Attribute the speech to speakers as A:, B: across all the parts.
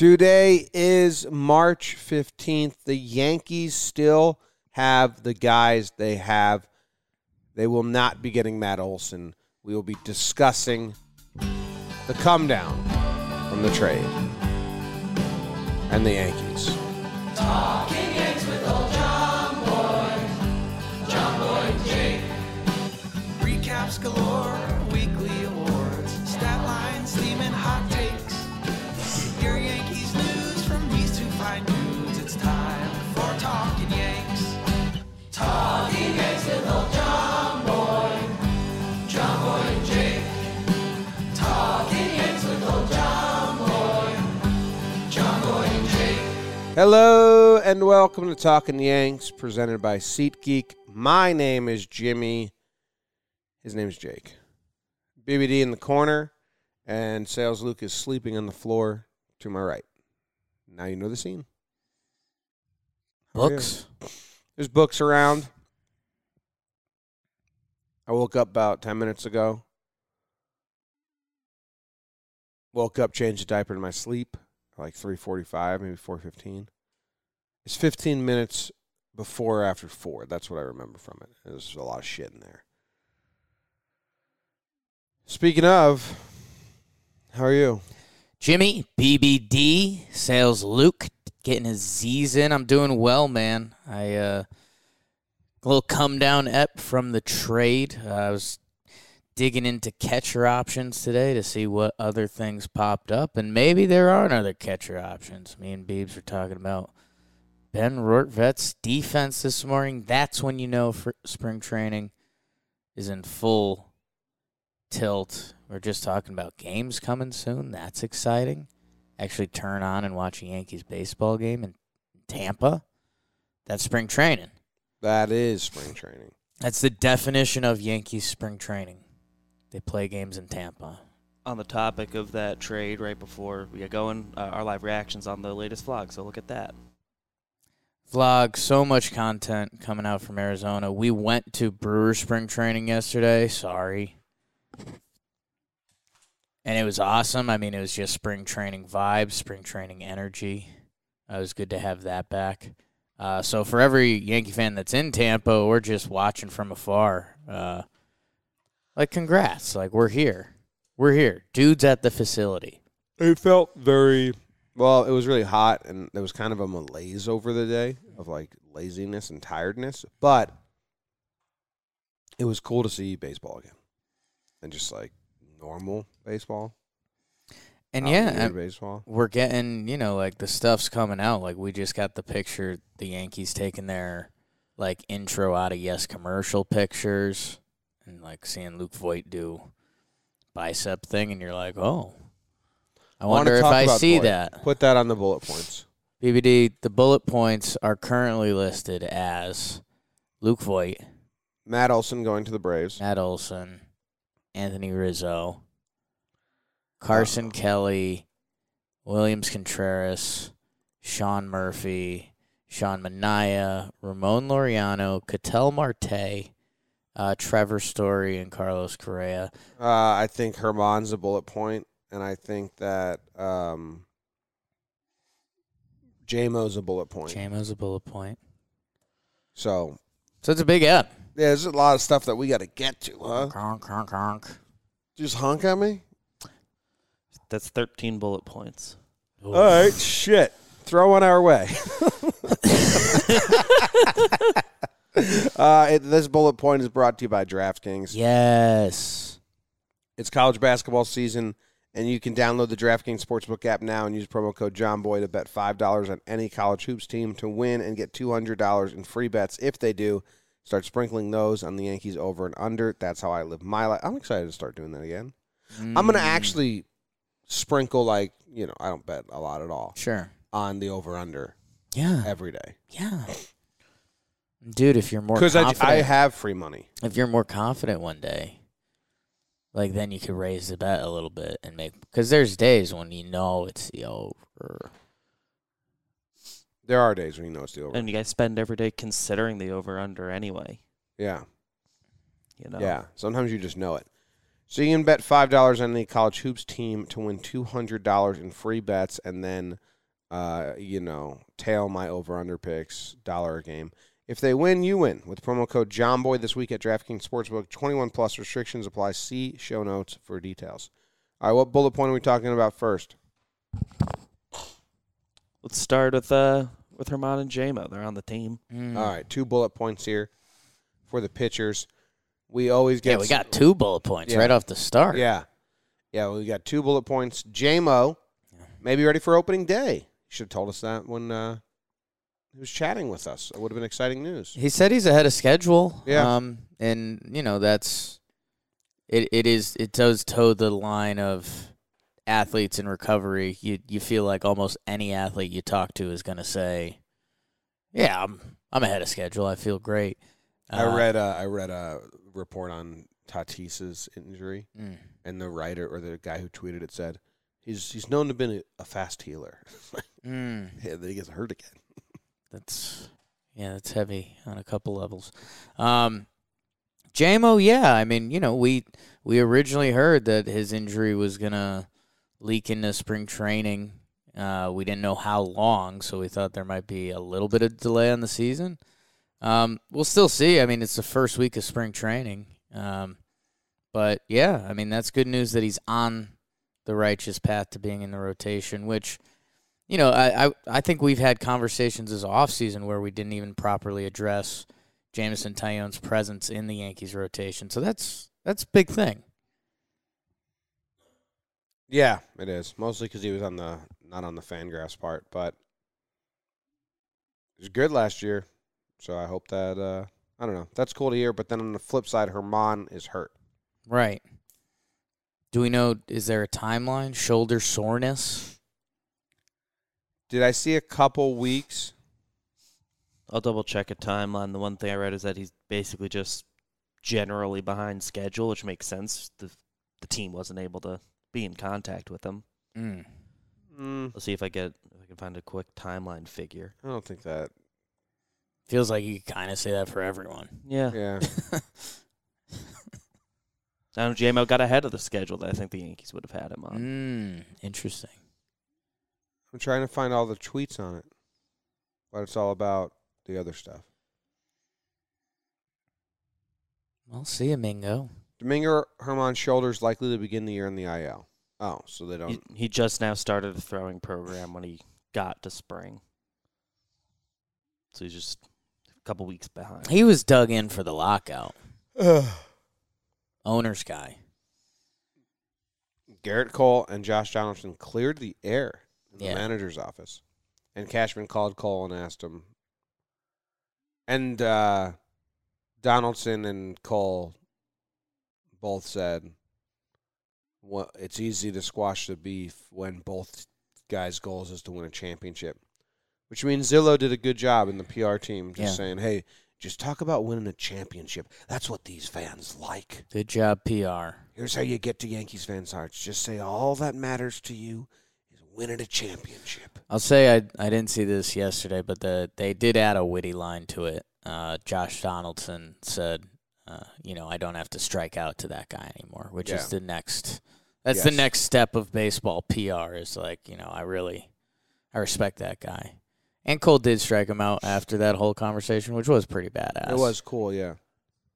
A: Today is March 15th. The Yankees still have the guys they have. They will not be getting Matt Olson. We will be discussing the come down from the trade and the Yankees.
B: Talking Yanks with old John Boy, John Boy Jake. Recaps galore,
A: Hello and welcome to Talking Yanks, presented by SeatGeek. My name is Jimmy. His name is Jake. BBD in the corner, and Sales Luke is sleeping on the floor to my right. Now you know the scene. How?
C: Books.
A: There's books around. I woke up about 10 minutes ago. Woke up, changed the diaper in my sleep, like 3:45, maybe 4:15. It's 15 minutes before or after 4. That's what I remember from it. There's a lot of shit in there. Speaking of, how are you?
C: Jimmy, BBD, sales Luke, getting his Z's in. I'm doing well, man. I uh a little come down ep from the trade. Uh, I was digging into catcher options today to see what other things popped up, and maybe there aren't other catcher options. Me and Beebs were talking about Ben Rortvedt's defense this morning. That's when you know spring training is in full tilt. We're just talking about games coming soon. That's exciting. Actually, turn on and watch a Yankees baseball game in Tampa. That's spring training.
A: That is spring training.
C: That's the definition of Yankees spring training. They play games in Tampa.
D: on the topic of that trade right before we get going, uh, our live reactions on the latest vlog. So look at that.
C: Vlog, so much content coming out from Arizona. We went to Brewer spring training yesterday. Sorry. And it was awesome. I mean, it was just spring training vibes, spring training energy. Uh, it was good to have that back. Uh, so for every Yankee fan that's in Tampa or just watching from afar, uh, like congrats. Like we're here. We're here. Dudes at the facility.
A: It felt very well. It was really hot, and there was kind of a malaise over the day of like laziness and tiredness. But it was cool to see baseball again, and just like normal baseball.
C: And
A: in
C: yeah,
A: baseball.
C: we're getting, you know, like the stuff's coming out. Like we just got the picture, the Yankees taking their like intro out of Yes commercial pictures, and like seeing Luke Voit do bicep thing, and you're like, oh, I
A: wanna
C: wonder if I see
A: Voit.
C: that.
A: Put that on the bullet points.
C: BBD, the bullet points are currently listed as Luke Voit,
A: Matt Olson going to the Braves.
C: Matt Olson, Anthony Rizzo, uh, Carson
A: Uh-oh.
C: Kelly, Williams Contreras, Sean Murphy, Sean Manaea, Ramon Laureano, Ketel Marte, uh, Trevor Story, and Carlos Correa.
A: Uh, I think Germán's a bullet point, and I think that um, JMO's a bullet point.
C: Jamo's a bullet point.
A: So
C: So it's a big up.
A: yeah, there's a lot of stuff that we got to get to, huh?
C: Conk, conk, conk.
A: Just honk at me.
D: That's 13 bullet points.
A: All right, shit. Throw one our way. uh, it, this bullet point is brought to you by DraftKings.
C: Yes.
A: It's college basketball season, and you can download the DraftKings Sportsbook app now and use promo code JohnBoy to bet $5 on any college hoops team to win and get $200 in free bets if they do. Start sprinkling those on the Yankees over and under. That's how I live my life. I'm excited to start doing that again. I'm going to
C: Mm,
A: actually sprinkle, like, you know, I don't bet a lot at all
C: Sure.
A: on the over under
C: Yeah.
A: every day.
C: Yeah. Dude, if you're more
A: Because I,
C: confident,
A: I have free money.
C: if you're more confident one day, like then you could raise the bet a little bit and make because there's days when you know it's the over.
A: There are days when you know it's the over.
D: And you guys spend every day considering the over under anyway.
A: yeah.
D: You know.
A: Yeah. Sometimes you just know it. So you can bet five dollars on the college hoops team to win two hundred dollars in free bets, and then, uh, you know, tail my over under picks dollar a game. If they win, you win with promo code JohnBoy this week at DraftKings Sportsbook. Twenty one plus restrictions apply. See show notes for details. All right, what bullet point are we talking about first?
D: Let's start with uh with Germán and JMO. They're on the team.
C: Mm.
A: All right, two bullet points here for the pitchers. We always get
C: Yeah, we got two bullet points
A: Yeah.
C: right off the start.
A: Yeah. Yeah, we got two bullet points. JMO, maybe ready for opening day. You should have told us that when uh, he was chatting with us. It would have been exciting news.
C: He said he's ahead of schedule.
A: Yeah.
C: Um, and you know that's it. It is. It does toe the line of athletes in recovery. You you feel like almost any athlete you talk to is going to say, "Yeah, I'm I'm ahead of schedule. I feel great."
A: I
C: Uh,
A: read uh, I read a report on Tatis's injury,
C: mm,
A: and the writer or the guy who tweeted it said he's he's known to have been a, a fast healer.
C: mm.
A: yeah, then he gets hurt again.
C: That's yeah, that's heavy on a couple levels. Um, JMO, yeah, I mean, you know, we we originally heard that his injury was gonna leak into spring training. Uh, we didn't know how long, so we thought there might be a little bit of delay on the season. Um, we'll still see. I mean, it's the first week of spring training. Um, but yeah, I mean, that's good news that he's on the righteous path to being in the rotation, which you know, I, I I think we've had conversations this offseason where we didn't even properly address Jameson Taillon's presence in the Yankees rotation. So that's that's a big thing.
A: Yeah, it is mostly because he was on the not on the Fangraphs part, but he was good last year. So I hope that uh, I don't know. That's cool to hear. But then on the flip side, Germán is hurt.
C: Right. Do we know is there a timeline? Shoulder soreness?
A: Did I see a couple weeks?
D: I'll double check a timeline. The one thing I read is that he's basically just generally behind schedule, which makes sense. The the team wasn't able to be in contact with him.
C: Mm.
A: Mm,
D: Let's see if I get if I can find a quick timeline figure.
A: I don't think that.
C: Feels like you kind of say that for everyone.
D: Yeah.
A: Yeah,
D: I know JMO got ahead of the schedule that I think the Yankees would have had him on.
C: mm, interesting.
A: I'm trying to find all the tweets on it, but it's all about the other stuff.
C: Well, see you, Mingo.
A: Domingo Germán's shoulders likely to begin the year in the IL. Oh, so they don't.
D: He, he just now started a throwing program when he got to spring. So he's just a couple weeks behind.
C: He was dug in for the lockout. Owner's guy.
A: Gerrit Cole and Josh Donaldson cleared the air in the
C: Yeah.
A: manager's office. And Cashman called Cole and asked him. And uh, Donaldson and Cole both said, well, it's easy to squash the beef when both guys' goals is to win a championship. Which means Zillow did a good job in the PR team just
C: Yeah.
A: saying, hey, just talk about winning a championship. That's what these fans like.
C: Good job, PR.
A: Here's how you get to Yankees fans' hearts. Just say all that matters to you winning a championship.
C: I'll say I I didn't see this yesterday, but the they did add a witty line to it. Uh, Josh Donaldson said, uh, "You know, I don't have to strike out to that guy anymore," which
A: Yeah.
C: is the next. That's the next step of baseball PR. Is like, you know, I really, I respect that guy. And Cole did strike him out after that whole conversation, which was pretty badass.
A: It was cool, yeah.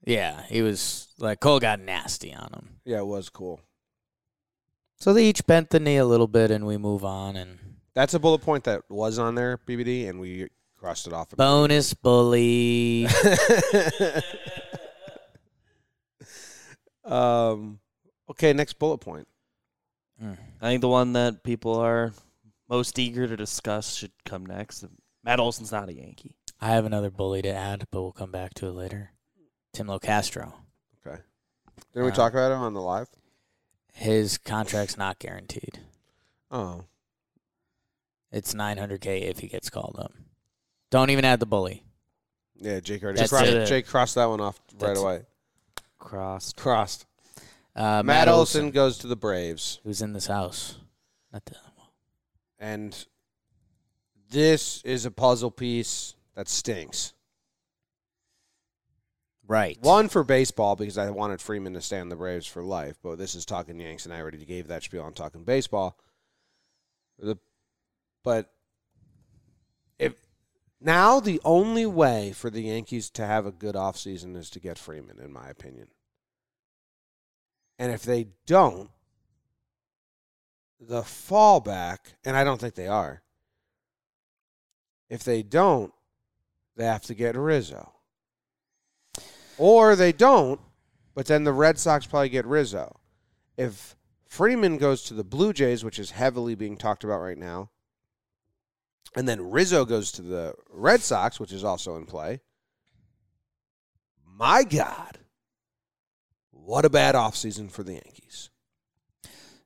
C: yeah. He was like Cole got nasty on him.
A: Yeah, it was cool.
C: So they each bent the knee a little bit, and we move on. And
A: That's a bullet point that was on there, BBD, and we crossed it off.
C: bonus bully.
A: um, okay, next bullet point.
C: Mm.
D: I think the one that people are most eager to discuss should come next. Matt Olson's not a Yankee.
C: I have another bully to add, but we'll come back to it later. Tim Locastro.
A: Okay. Didn't we
C: Uh,
A: talk about it on the live?
C: His contract's not guaranteed.
A: Oh,
C: It's 900k if he gets called up. Don't even add the bully.
A: yeah. Jake already
C: That's
A: crossed,
C: it.
A: Jake crossed that one off right
C: That's-
A: away.
D: Crossed.
A: Crossed.
C: Uh,
A: Matt, Olson goes to the Braves,
C: who's in this house. Not the,
A: and this is a puzzle piece that stinks.
C: Right.
A: One for baseball because I wanted Freeman to stay on the Braves for life, but this is talking Yanks, and I already gave that spiel on talking baseball. The, but if now the only way for the Yankees to have a good offseason is to get Freeman, in my opinion. And if they don't, the fallback, and I don't think they are, if they don't, they have to get Rizzo. Or they don't, but then the Red Sox probably get Rizzo. If Freeman goes to the Blue Jays, which is heavily being talked about right now, and then Rizzo goes to the Red Sox, which is also in play, my God, what a bad offseason for the Yankees.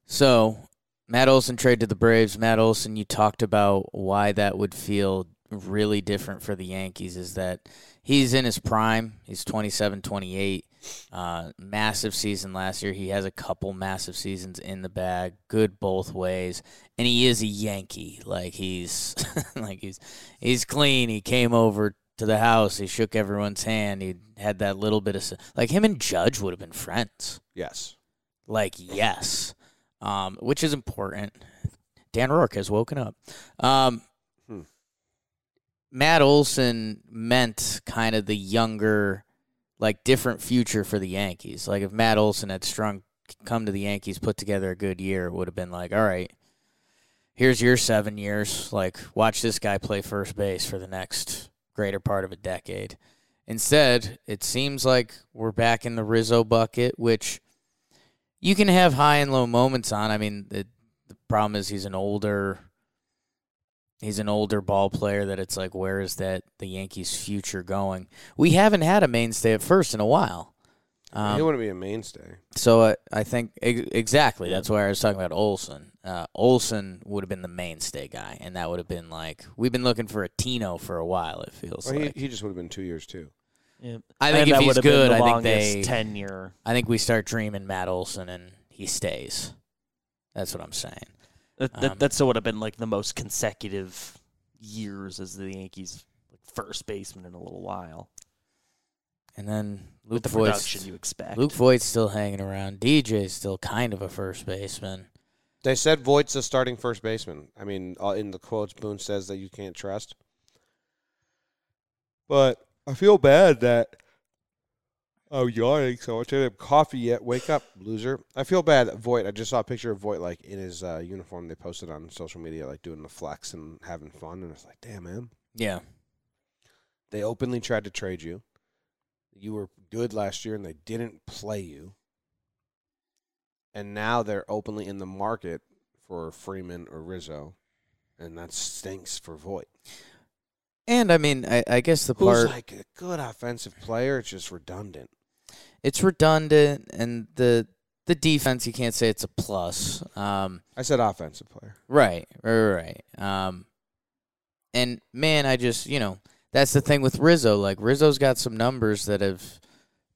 C: So, Matt Olson trade to the Braves. Matt Olson, you talked about why that would feel really different for the Yankees is that he's in his prime. He's 27, 28. Uh, massive season last year. He has a couple massive seasons in the bag. Good both ways. And he is a Yankee. Like he's like he's he's clean. He came over to the house. He shook everyone's hand. He had that little bit of like him and Judge would have been friends.
A: Yes.
C: Like yes, um, which is important. Dan Rourke has woken up. Um. Matt Olson meant kind of the younger, like different future for the Yankees. Like if Matt Olson had strung come to the Yankees, put together a good year, it would have been like, all right, here's your seven years. Like watch this guy play first base for the next greater part of a decade. Instead, it seems like we're back in the Rizzo bucket, which you can have high and low moments on. I mean, the, the problem is he's an older he's an older ball player that it's like where is that the Yankees future going? We haven't had a mainstay at first in a while.
A: he
C: Um,
A: wouldn't be a mainstay.
C: so I, I think ex- exactly that's why I was talking about Olson. Uh, Olson would have been the mainstay guy, and that would have been like we've been looking for a Tino for a while. It feels
A: Well,
C: like.
A: he, he just would have been two years too.
D: Yeah.
C: I think
D: And
C: if he's
D: would have been
C: good,
D: the
C: I think
D: longest
C: they-
D: tenure.
C: I think we start dreaming Matt Olson, and he stays. That's what I'm saying.
D: That, that,
C: Um,
D: that still would have been like the most consecutive years as the Yankees like, first baseman in a little while.
C: And then
D: With
C: Luke
D: the
C: Voit's
D: production you expect.
C: Luke Voit's still hanging around. DJ's still kind of a first baseman.
A: They said Voit's a starting first baseman. I mean, uh, in the quotes, Boone says that you can't trust. But I feel bad that. Oh, yawning so much. I didn't have coffee yet. Wake up, loser. I feel bad Voit. I just saw a picture of Voit like in his uh, uniform. They posted on social media, like doing the flex and having fun. And it's like, damn, man.
C: Yeah.
A: They openly tried to trade you. You were good last year, and they didn't play you. And now they're openly in the market for Freeman or Rizzo, and that stinks for Voit.
C: And I mean, I, I guess the
A: Who's
C: part
A: like a good offensive player? It's just redundant.
C: It's redundant, and the the defense you can't say it's a plus. Um,
A: I said offensive player.
C: right, right, right. Um, and man, I just you know that's the thing with Rizzo. Like Rizzo's got some numbers that have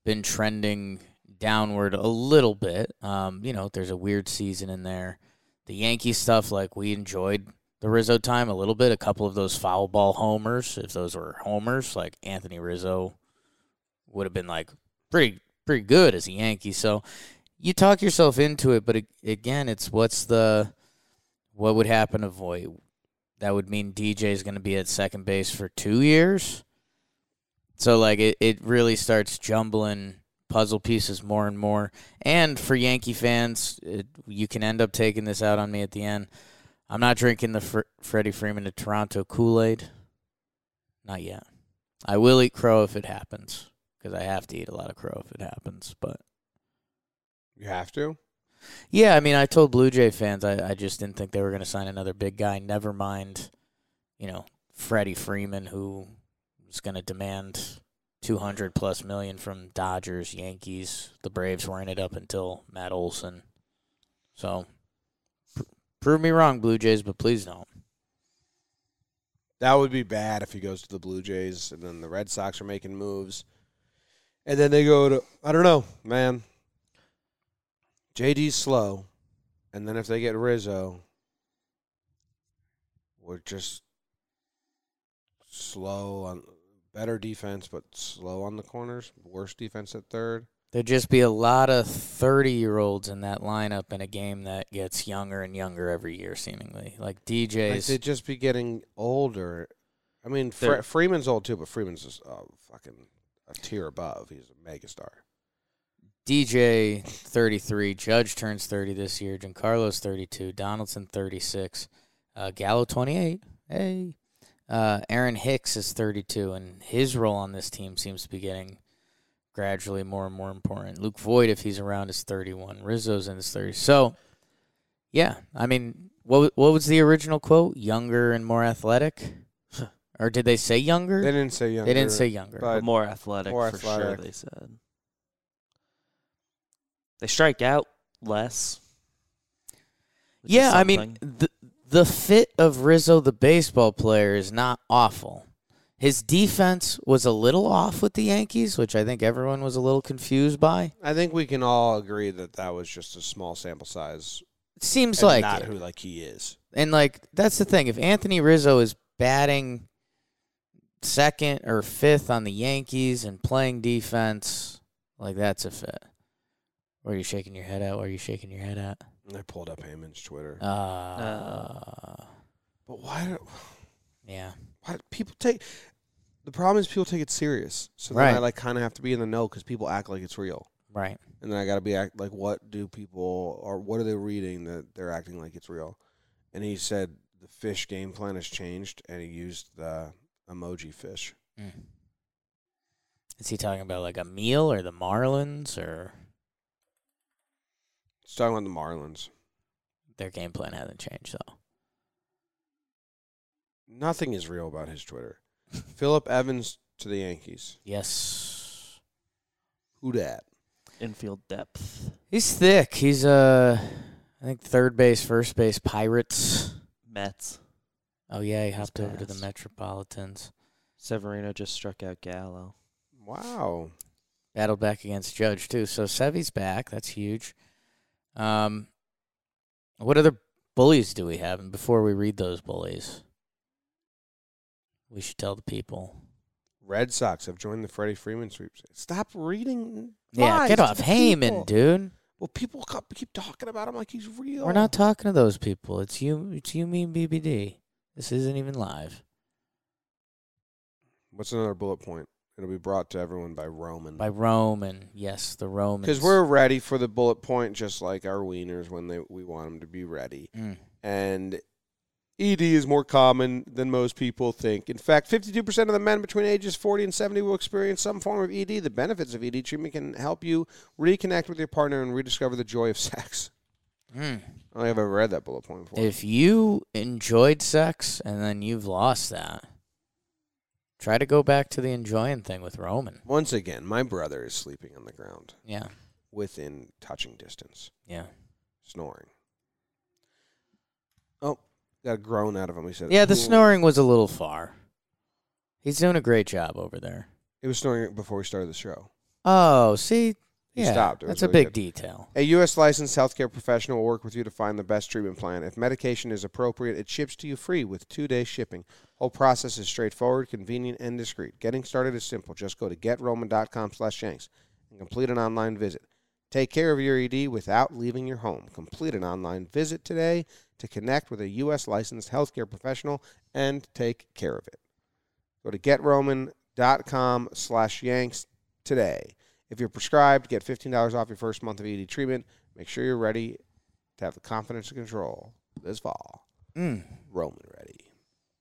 C: been trending downward a little bit. Um, you know, there's a weird season in there. The Yankee stuff, like we enjoyed the Rizzo time a little bit. A couple of those foul ball homers, if those were homers, like Anthony Rizzo would have been like pretty pretty good as a Yankee. So you talk yourself into it, but again, it's what's the what would happen to Voit? That would mean DJ is going to be at second base for two years. So like it, it really starts jumbling puzzle pieces more and more. And for Yankee fans, it, you can end up taking this out on me at the end. I'm not drinking the Fr- Freddie Freeman to Toronto Kool Aid. Not yet. I will eat crow if it happens because I have to eat a lot of crow if it happens. But
A: You have to.
C: yeah, I mean, I told Blue Jay fans I, I just didn't think they were going to sign another big guy. Never mind, you know, Freddie Freeman, who was going to demand 200 plus million from Dodgers, Yankees. The Braves were in it up until Matt Olson. So pr- prove me wrong, Blue Jays, but please don't.
A: That would be bad if he goes to the Blue Jays, and then the Red Sox are making moves, and then they go to I don't know, man. JD's slow, and then if they get Rizzo, we're just slow on better defense, but slow on the corners. Worse defense at third.
C: There'd just be a lot of 30 year olds in that lineup in a game that gets younger and younger every year, seemingly. Like
A: Like
C: DJ's.
A: they'd just be getting older. I mean, Fre- Freeman's old too, but Freeman's just uh, fucking a tier above. He's a megastar.
C: DJ 33, Judge turns 30 this year, Giancarlo's 32, Donaldson 36, uh, Gallo 28. Hey. Uh, Aaron Hicks is 32, and his role on this team seems to be getting gradually more and more important. Luke Voit, if he's around, is 31. Rizzo's in his 30s. So, yeah, I mean, what what was the original quote? Younger and more athletic, or did they say younger?
A: They didn't say younger.
C: They didn't say younger.
A: but-
D: But more athletic
A: more
D: for sure.
A: athletic.
D: They said they strike out less.
C: Yeah, I mean the the fit of Rizzo, the baseball player, is not awful. His defense was a little off with the Yankees, which I think everyone was a little confused by.
A: I think we can all agree that that was just a small sample size.
C: It seems
A: and
C: like
A: not
C: it.
A: who like he is.
C: And like that's the thing. If Anthony Rizzo is batting second or fifth on the Yankees and playing defense, like that's a fit. Where are you shaking your head at? Where are you shaking your head at?
A: I pulled up Heyman's Twitter.
C: Uh,
A: but why? do-
C: yeah.
A: Why do people take? The problem is people take it serious. So then I like kind of have to be in the know because people act like it's real.
C: Right.
A: and then I got to be act like, what do people or what are they reading that they're acting like it's real? And he said the fish game plan has changed, and he used the emoji fish.
C: Mm. Is he talking about like a meal or the Marlins or
A: He's talking about the Marlins.
C: their game plan hasn't changed though?
A: Nothing is real about his Twitter. Philip Evans to the Yankees.
C: Yes.
A: Who dat?
D: infield depth.
C: He's thick. He's uh I think third base, first base, Pirates.
D: Mets.
C: Oh yeah, he hopped over to the. Metropolitans.
D: Severino just struck out Gallo.
A: Wow.
C: Battled back against Judge too. So Sevy's back. That's huge. Um what other bullies do we have? And before we read those bullies, we should tell the people.
A: Red Sox have joined the Freddie Freeman sweepstakes. Stop reading.
C: Yeah, get off
A: the
C: Heyman,
A: people.
C: dude.
A: Well, people keep talking about him like he's real.
C: We're not talking to those people. It's you. It's you, me, and BBD. This isn't even live.
A: What's another bullet point? It'll be brought to everyone by Roman.
C: By Roman, yes, the Romans.
A: Because we're ready for the bullet point, just like our wieners when they we want them to be ready.
C: Mm.
A: And ED is more common than most people think. In fact, 52% of the men between ages 40 and 70 will experience some form of ED. The benefits of ED treatment can help you reconnect with your partner and rediscover the joy of sex.
C: Mm.
A: I don't think I've ever read that bullet point before.
C: If you enjoyed sex and then you've lost that, try to go back to the enjoying thing with Roman.
A: Once again, my brother is sleeping on the ground
C: Yeah,
A: within touching distance,
C: yeah,
A: snoring. Oh, got a groan out of him. He said,
C: yeah. The
A: "Ooh."
C: snoring was a little far. He's doing a great job over there.
A: It was snoring before we started the show.
C: Oh, see,
A: He
C: yeah,
A: stopped.
C: That's a big
A: good.
C: detail.
A: A U.S. licensed healthcare professional will work with you to find the best treatment plan. If medication is appropriate, it ships to you free with two-day shipping. Whole process is straightforward, convenient, and discreet. Getting started is simple. Just go to getroman.com slash yanks and complete an online visit. Take care of your ED without leaving your home. Complete an online visit today to connect with a U.S. licensed healthcare professional and take care of it. Go to getroman.com slash yanks today. If you're prescribed, get $15 off your first month of ED treatment. Make sure you're ready to have the confidence and control this fall.
C: Mm.
A: Roman ready.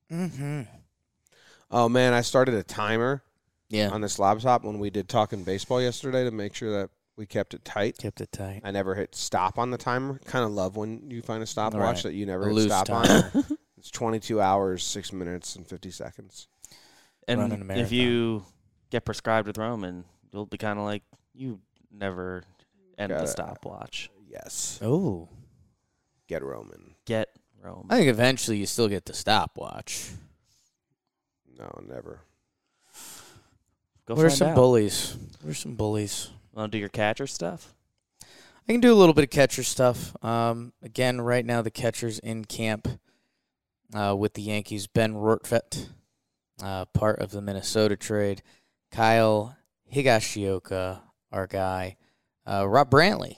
C: Mm-hmm.
A: Oh man, I started a timer
C: Yeah,
A: on this laptop when we did talking baseball yesterday to make sure that we kept it tight.
C: kept it tight.
A: I never hit stop on the timer. Kind of love when you find a stopwatch
C: Right.
A: that you never hit stop
C: time.
A: on. It's 22 hours, 6 minutes, and 50 seconds.
D: And if you get prescribed with Roman, you'll be kind of like you never end
A: Gotta-
D: the stopwatch.
A: Yes.
C: Oh,
A: Get Roman.
D: Get Roman.
C: I think eventually you still get the stopwatch.
A: No, never.
D: Go
C: what are
D: find
C: some
D: out.
C: bullies? What are some bullies?
D: Want to do your catcher stuff?
C: I can do a little bit of catcher stuff. Um, again, right now the catcher's in camp uh, with the Yankees. Ben Rortvedt uh, part of the Minnesota trade. Kyle Higashioka, our guy. Uh, Rob Brantley.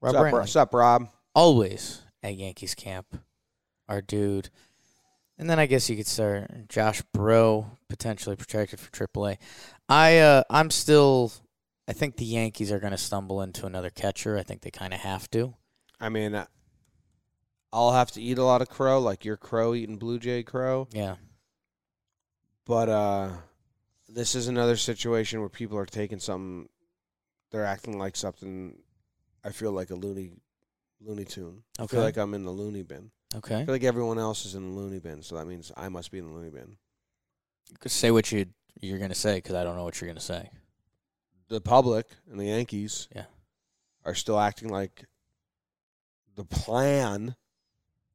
C: Rob
A: What's up,
C: Brantley.
A: Ro- what's up, Rob?
C: Always at Yankees camp. Our dude. And then I guess you could start Josh Breaux, potentially protected for AAA. I uh, I'm still I think the Yankees are going to stumble into another catcher. I think they kind of have to.
A: I mean, uh, I'll have to eat a lot of crow, like your crow eating Blue Jay crow.
C: Yeah.
A: But uh, this is another situation where people are taking something. They're acting like something. I feel like a loony, Looney Tune. I feel like I'm in the loony bin. Okay. I
C: Okay.
A: feel like everyone else is in the loony bin, so that means I must be in the loony bin.
C: Say what you you're going to say cuz I don't know what you're going to say.
A: The public and the Yankees,
C: Yeah.
A: are still acting like the plan,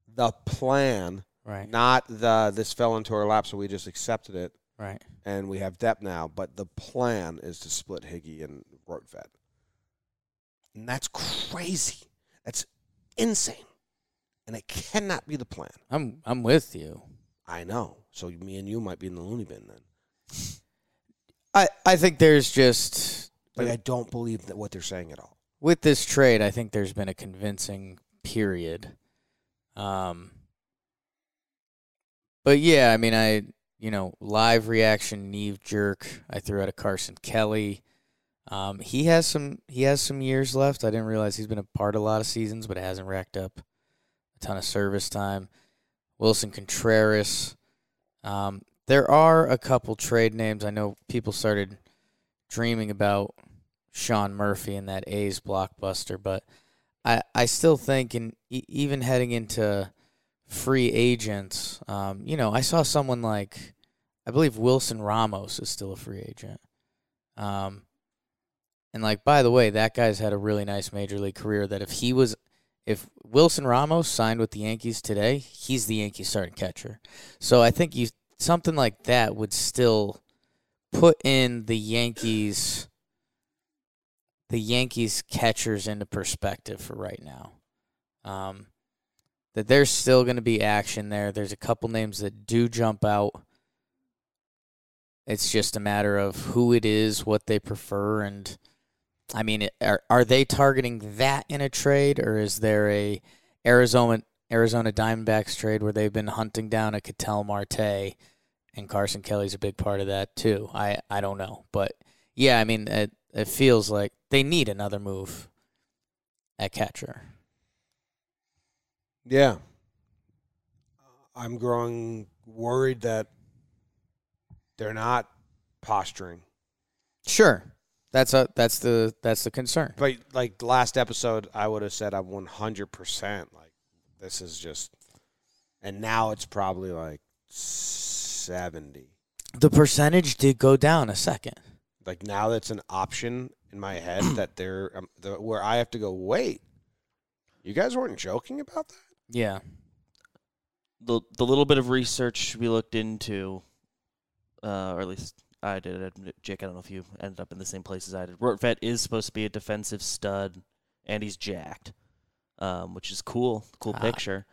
A: the plan,
C: Right.
A: not the this fell into our lap, so we just accepted it.
C: Right.
A: and we have depth now, but the plan is to split Higgy and Rortvedt. And that's crazy. That's insane. And it cannot be the plan.
C: I'm I'm with you.
A: I know. So me and you might be in the loony bin then.
C: I I think there's just
A: Like I don't believe that what they're saying at all.
C: with this trade, I think there's been a convincing period. Um, but yeah, I mean, I you know live reaction, knee jerk. I threw out a Carson Kelly. Um, he has some he has some years left. I didn't realize he's been a part of a lot of seasons, but it hasn't racked up a ton of service time. Willson Contreras. Um, there are a couple trade names. I know people started dreaming about Sean Murphy and that A's blockbuster, but I I still think, and e- even heading into free agents, um, you know, I saw someone like I believe Wilson Ramos is still a free agent. Um, and like by the way, that guy's had a really nice major league career. That if he was, if Wilson Ramos signed with the Yankees today, he's the Yankees starting catcher. So I think you something like that would still put in the Yankees the Yankees catchers into perspective for right now. Um, that there's still going to be action there. There's a couple names that do jump out. It's just a matter of who it is, what they prefer, and I mean, are are they targeting that in a trade, or is there a Arizona Arizona Diamondbacks trade where they've been hunting down a Ketel Marte, and Carson Kelly's a big part of that too? I I don't know, but yeah, I mean, it it feels like they need another move at catcher.
A: Yeah. I'm growing worried that they're not posturing.
C: Sure, that's a that's the that's the concern.
A: But like last episode, I would have said I'm 100%. Like, this is just. And now it's probably like 70.
C: The percentage did go down a second.
A: Like, now that's an option in my head that they're. Um, the, where I have to go, wait. You guys weren't joking about that?
C: Yeah,
D: the the little bit of research we looked into, uh, or at least I did. Jake, I don't know if you ended up in the same place as I did. Rortvedt is supposed to be a defensive stud, and he's jacked, um, which is cool. Cool
C: Ah,
D: picture.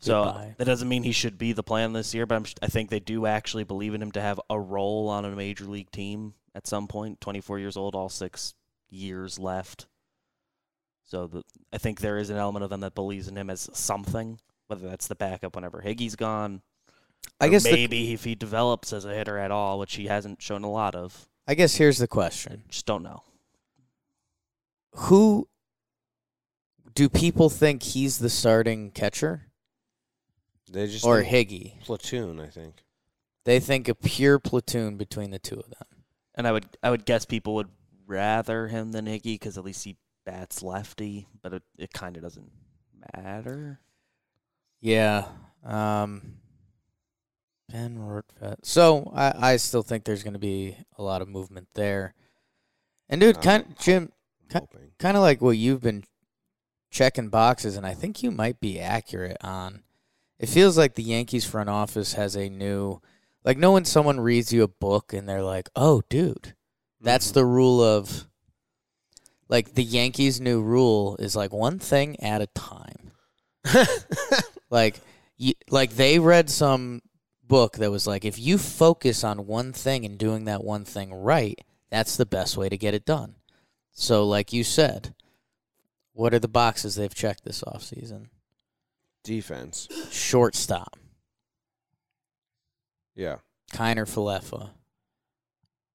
D: So
C: goodbye.
D: that doesn't mean he should be the plan this year, but I'm, I think they do actually believe in him to have a role on a major league team at some point. 24 years old, all six years left. So the, I think there is an element of them that believes in him as something, whether that's the backup whenever Higgy's gone.
C: I
D: or
C: guess the,
D: maybe if he develops as a hitter at all, which he hasn't shown a lot of.
C: I guess here's the question:
D: Just don't know.
C: Who do people think he's the starting catcher
A: They just.
C: or Higgy?
A: platoon, I think.
C: They think a pure platoon between the two of them.
D: And I would I would guess people would rather him than Higgy because at least he bats lefty, but it, it kind of doesn't matter.
C: Yeah. Um, ben Rortvedt. So I, I still think there's going to be a lot of movement there. And dude, kind Jim,
A: I'm
C: Ki- kind of like what you've been checking boxes, and I think you might be accurate on. It feels like the Yankees front office has a new, like, no when someone reads you a book and they're like, "Oh, dude, that's
A: Mhm.
C: the rule of." Like the Yankees' new rule is like one thing at a time. Like, you, like they read some book that was like, if you focus on one thing and doing that one thing right, that's the best way to get it done. So, like you said, what are the boxes they've checked this offseason?
A: Defense.
C: Shortstop,
A: Yeah.
C: Kiner Falefa.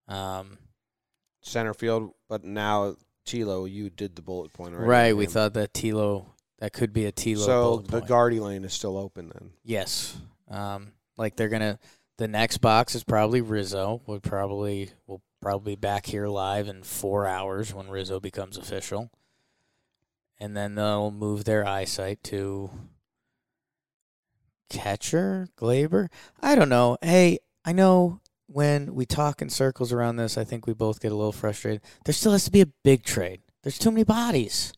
C: Um,
A: Center field, but now Tilo, you did the bullet point right.
C: right, we thought that Tilo, that could be a Tilo.
A: So the
C: point.
A: Guardy lane is still open then.
C: Yes. Um, like they're gonna. The next box is probably Rizzo. Would probably will probably be back here live in four hours when Rizzo becomes official, and then they'll move their eyesight to catcher Glaber. I don't know. Hey, I know when we talk in circles around this, I think we both get a little frustrated. There still has to be a big trade. There's too many bodies.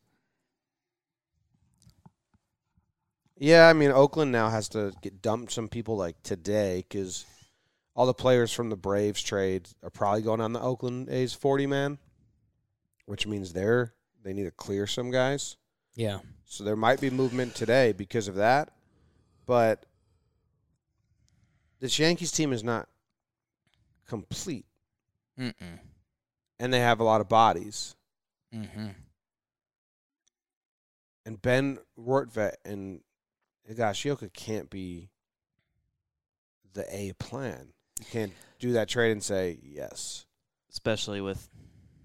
A: Yeah, I mean Oakland now has to get dumped some people like today because all the players from the Braves trade are probably going on the Oakland A's forty man, which means they're they need to clear some guys.
C: Yeah.
A: So there might be movement today because of that, but this Yankees team is not complete,
C: Mm-mm.
A: and they have a lot of bodies.
C: Mm-hmm.
A: And Ben Rortvedt and Higashioka can't be the A plan. You can't do that trade and say yes,
D: especially with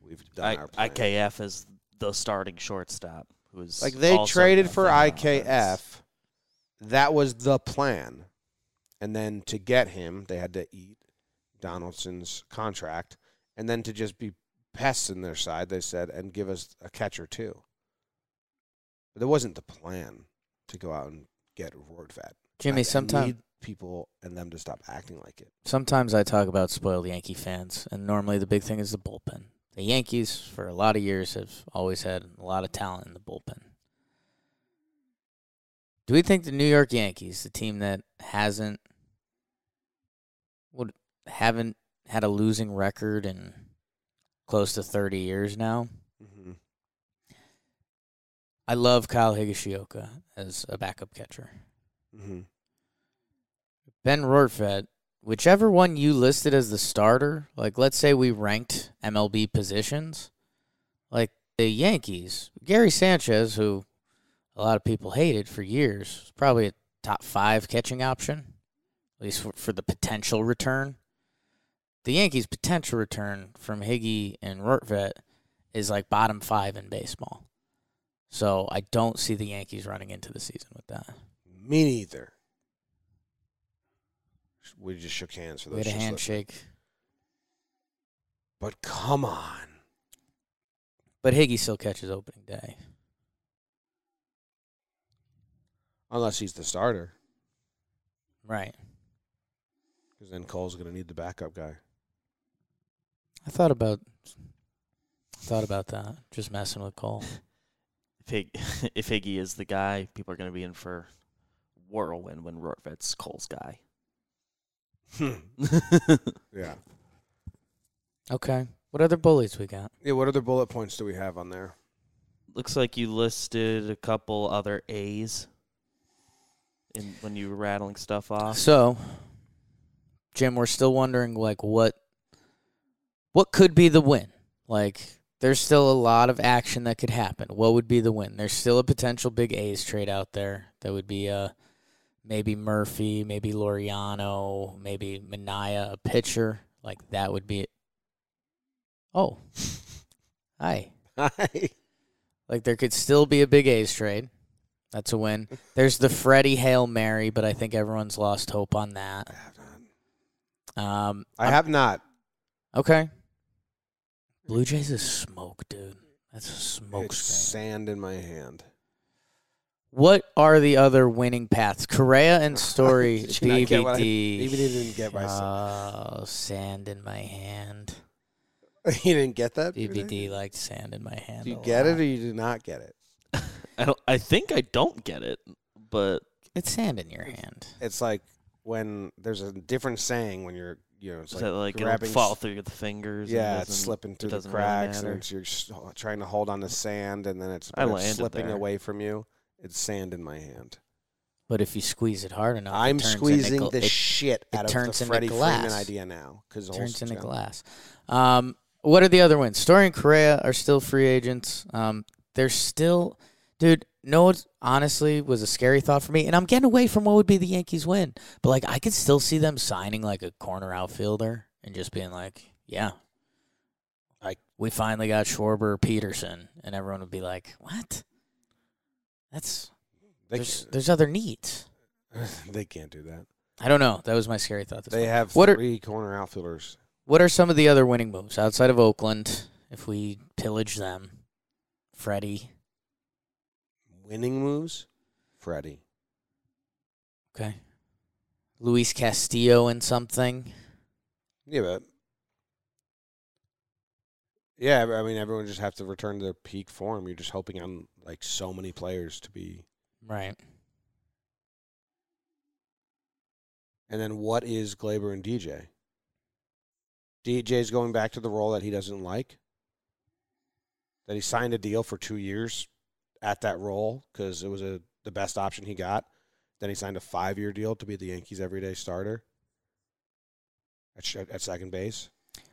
A: we've done
D: I,
A: our plan.
D: IKF as the starting shortstop, who's
A: Like they traded for. IKF. That was the plan. And then to get him, they had to eat Donaldson's contract. And then to just be pests in their side, they said, and give us a catcher too. But it wasn't the plan to go out and get Rortvedt.
C: Jimmy, sometimes
A: people and them to stop acting like it.
C: sometimes I talk about spoiled Yankee fans, and normally the big thing is the bullpen. The Yankees, for a lot of years, have always had a lot of talent in the bullpen. Do we think the New York Yankees, the team that hasn't would haven't had a losing record in close to thirty years now?
A: Mm-hmm.
C: I love Kyle Higashioka as a backup catcher.
A: Mm-hmm.
C: Ben Rortvedt, whichever one you listed as the starter, like let's say we ranked MLB positions, like the Yankees, Gary Sanchez, who a lot of people hated for years, was probably a top five catching option, at least for, for the potential return. The Yankees' potential return from Higgy and Rortvedt is like bottom five in baseball. So I don't see the Yankees running into the season with that.
A: Me neither. We just shook hands for those.
C: We had a
A: just listening.
C: handshake.
A: But come on.
C: But Higgy still catches opening day.
A: Unless he's the starter.
C: Right.
A: Because then Cole's going to need the backup guy.
C: I thought about thought about that. Just messing with Cole.
D: If, Hig- if Higgy is the guy, people are going to be in for whirlwind when Rortvedt's Cole's guy. Hmm.
A: yeah.
C: Okay. What other bullies we got?
A: Yeah, what other bullet points do we have on there?
D: Looks like you listed a couple other A's in when you were rattling stuff off.
C: So, Jim, we're still wondering like what what could be the win? Like there's still a lot of action that could happen. What would be the win? There's still a potential big A's trade out there. That would be uh maybe Murphy, maybe Laureano, maybe Manaea, a pitcher. Like that would be it. Oh. Hi.
A: Hi.
C: Like there could still be a big A's trade. That's a win. There's the Freddie Hail Mary, but I think everyone's lost hope on that.
A: I have not.
C: Um,
A: I have not.
C: okay. Blue Jays is smoke, dude. That's a smoke
A: It's
C: screen.
A: sand in my hand.
C: What are the other winning paths? Correa and Story,
A: Did you not get what I-
C: BBD.
A: Even he didn't get my.
C: Oh, sand in my hand.
A: he didn't get that.
C: BBD liked sand in my hand.
A: Do you
C: a
A: get it
C: lot.
A: or you do not get it?
D: I don't. I think I don't get it, but
C: It's sand in your hand.
A: It's like when there's a different saying when you're, you know, it's
D: is
A: like
D: that like it'll
A: grabbing.
D: fall through the fingers? and
A: yeah, it's
D: doesn't-
A: slipping through the
D: doesn't really
A: cracks, and it's, you're trying to hold on to sand, and then it's, it's slipping
D: there.
A: away from you. It's sand in my hand.
C: But if you squeeze it hard enough,
A: I'm
C: turns
A: squeezing
C: gl-
A: the
C: it
A: shit
C: it
A: out of
C: turns
A: the
C: into
A: Freddie Freeman idea now because
C: turns into glass. Um, what are the other wins? Story and Correa are still free agents. Um, they're still, dude. No, it's honestly was a scary thought for me, and I'm getting away from what would be the Yankees win. But like, I could still see them signing like a corner outfielder and just being like, yeah,
A: like
C: we finally got Schwarber, Peterson, and everyone would be like, what? That's there's there's other needs.
A: they can't do that.
C: I don't know. That was my scary thought.
A: They
C: morning.
A: have
C: What are-
A: three corner outfielders.
C: What are some of the other winning moves outside of Oakland? If we pillage them, Freddie.
A: Winning moves, Freddie.
C: Okay. Luis Castillo and something.
A: Yeah, but yeah, I mean, everyone just have to return to their peak form. You're just hoping on like so many players to be.
C: Right.
A: And then what is Gleyber and DJ? DJ's going back to the role that he doesn't like. That he signed a deal for two years at that role because it was a the best option he got. Then he signed a five year deal to be the Yankees' everyday starter at sh- at second base.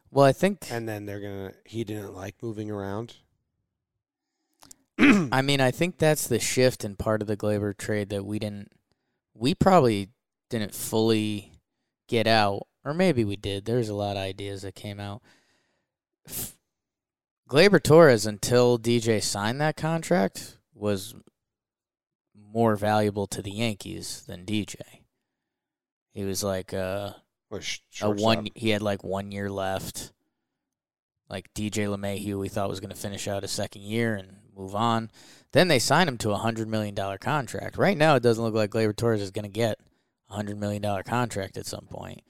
C: Well, I think
A: And then they're gonna. He didn't like moving around.
C: I mean, I think that's the shift in part of the Gleyber trade that we didn't we probably didn't fully get out or maybe we did. There's a lot of ideas that came out. Gleyber Torres until DJ signed that contract was more valuable to the Yankees than DJ. He was like uh
A: sh-
C: a one he had like one year left. Like DJ LeMahieu, we thought was going to finish out his second year and move on. Then they signed him to a hundred million dollar contract. Right now, it doesn't look like Gleyber Torres is going to get a hundred million dollar contract at some point.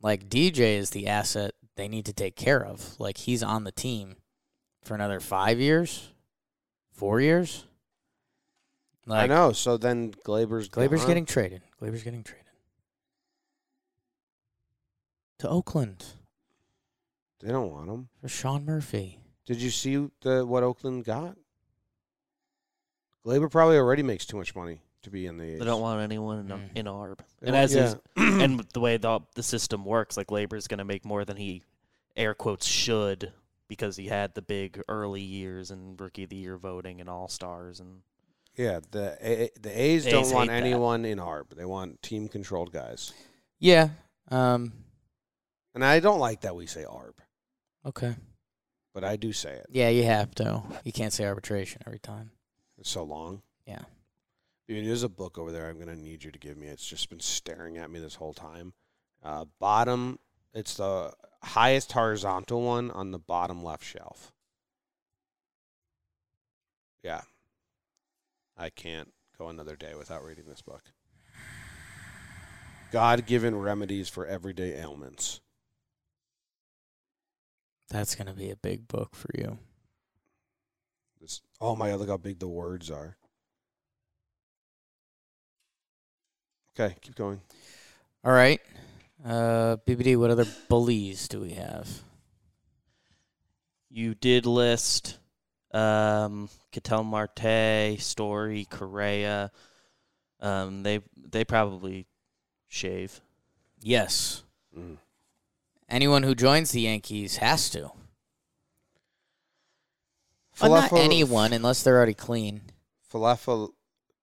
C: Like DJ is the asset they need to take care of. Like he's on the team for another five years, four years. Like
A: I know. So then Gleyber's
C: Gleyber's
A: gone.
C: getting traded. Gleyber's getting traded to Oakland
A: They don't want him.
C: for Sean Murphy.
A: Did you see the what Oakland got? Gleyber probably already makes too much money to be in the. A's.
D: They don't want anyone in,
C: Mm.
D: in ARB.
A: They
D: And
A: want-
D: as is, and the way the the system works, like Labor's going to make more than he air quotes should because he had the big early years and rookie of the year voting and all stars and
A: yeah, the A- the A's don't want
D: hate that.
A: anyone in ARB. They want team controlled guys.
C: Yeah. Um.
A: And I don't like that we say ARB,
C: Okay.
A: but I do say it.
C: Yeah, you have to. You can't say arbitration every time.
A: It's so long.
C: Yeah.
A: Dude, there's a book over there I'm going to need you to give me. It's just been staring at me this whole time. Uh, bottom, it's the highest horizontal one on the bottom left shelf. Yeah. I can't go another day without reading this book. God given remedies for everyday ailments.
C: That's gonna be a big book for you.
A: This, oh my God, look how big the words are. Okay, keep going.
C: All right. Uh, BBD. What other bullies do we have?
D: you did list um Ketel Marte, Story, Correa. Um they they probably shave.
C: Yes.
A: Mm.
C: Anyone who joins the Yankees has to. Well, not
A: Falafel-
C: anyone, unless they're already clean.
A: Falafel,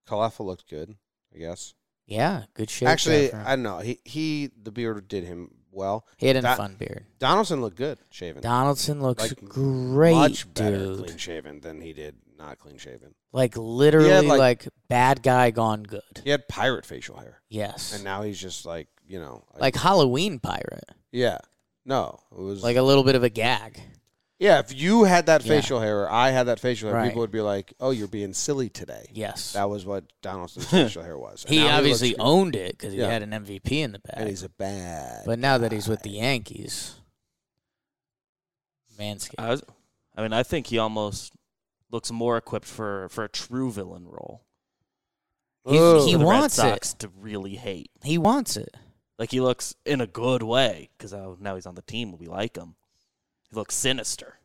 A: Falafel looked good, I guess.
C: Yeah, good shape.
A: Actually,
C: there for him.
A: I don't know. He he, the beard did him well.
C: he had a fun beard.
A: Donaldson looked good shaven.
C: Donaldson looks
A: Like,
C: great,
A: Much better
C: dude.
A: clean shaven than he did not clean shaven.
C: Like literally,
A: like-
C: like, bad guy gone good.
A: He had pirate facial hair,
C: Yes,
A: and now he's just like you know,
C: like Halloween pirate.
A: yeah. No, it was
C: Like a little bit of a gag.
A: Yeah. If you had that
C: Yeah.
A: facial hair, or I had that facial hair,
C: Right.
A: people would be like, "Oh, you're being silly today."
C: Yes,
A: That was what Donaldson's facial hair was. And
C: he
A: now
C: obviously
A: looks-
C: owned it because he
A: Yeah.
C: had an MVP in the bag.
A: and he's a bad.
C: but now that he's with the. Yankees, Manscaped.
D: I was I mean, I think he almost looks more equipped for for a true villain role.
C: He's-
A: Ugh.
C: he
D: for the
C: wants
D: Red
C: it.
D: Sox to really hate.
C: he wants it.
D: Like he looks in a good way because oh, now he's on the team. We like him. He looks sinister.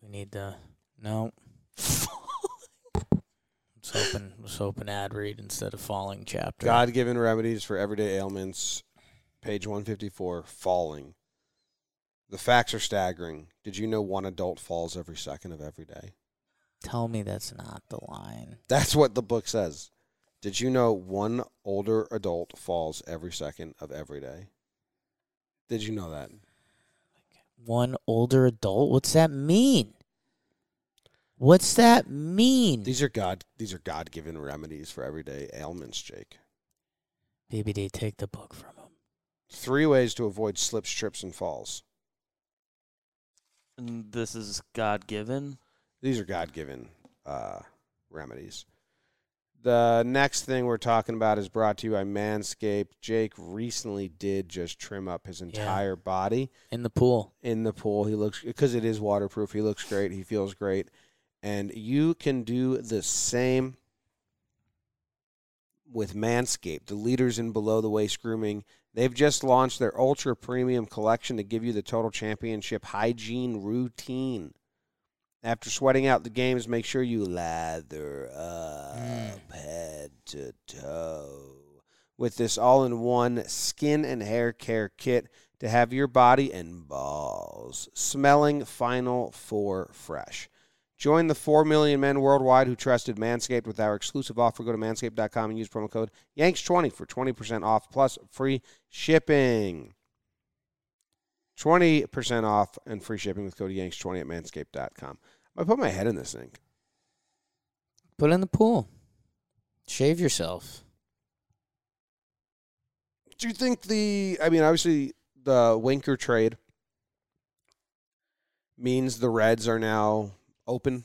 C: We need the no. Was hoping was hoping ad read instead of falling chapter.
A: God given remedies for everyday ailments, page 154, falling. The facts are staggering. Did you know one adult falls every second of every day?
C: Tell me that's not the line.
A: That's what the book says. Did you know one older adult falls every second of every day? Did you know that?
C: One older adult. What's that mean? What's that mean?
A: These are God these are God given remedies for everyday ailments, Jake.
C: BBD, take the book from him.
A: Three ways to avoid slips, trips, and falls.
D: And this is God given.
A: These are God given uh, remedies. The next thing we're talking about is brought to you by Manscaped. Jake recently did just trim up his entire body
C: In the pool.
A: in the pool. He looks because it is waterproof. He looks great. He feels great, and you can do the same with Manscaped, the leaders in below the waist grooming. They've just launched their ultra premium collection to give you the total championship hygiene routine. After sweating out the games, make sure you lather up
C: Mm.
A: head to toe with this all in one skin and hair care kit to have your body and balls smelling final four fresh. Join the 4 million men worldwide who trusted Manscaped with our exclusive offer. Go to manscaped.com and use promo code YANKS20 for 20% off plus free shipping. 20% off and free shipping with code YANKS20 at manscaped.com. I put my head in the sink.
C: Put it in the pool. Shave yourself.
A: Do you think the, I mean, obviously the Winker trade means the Reds are now open?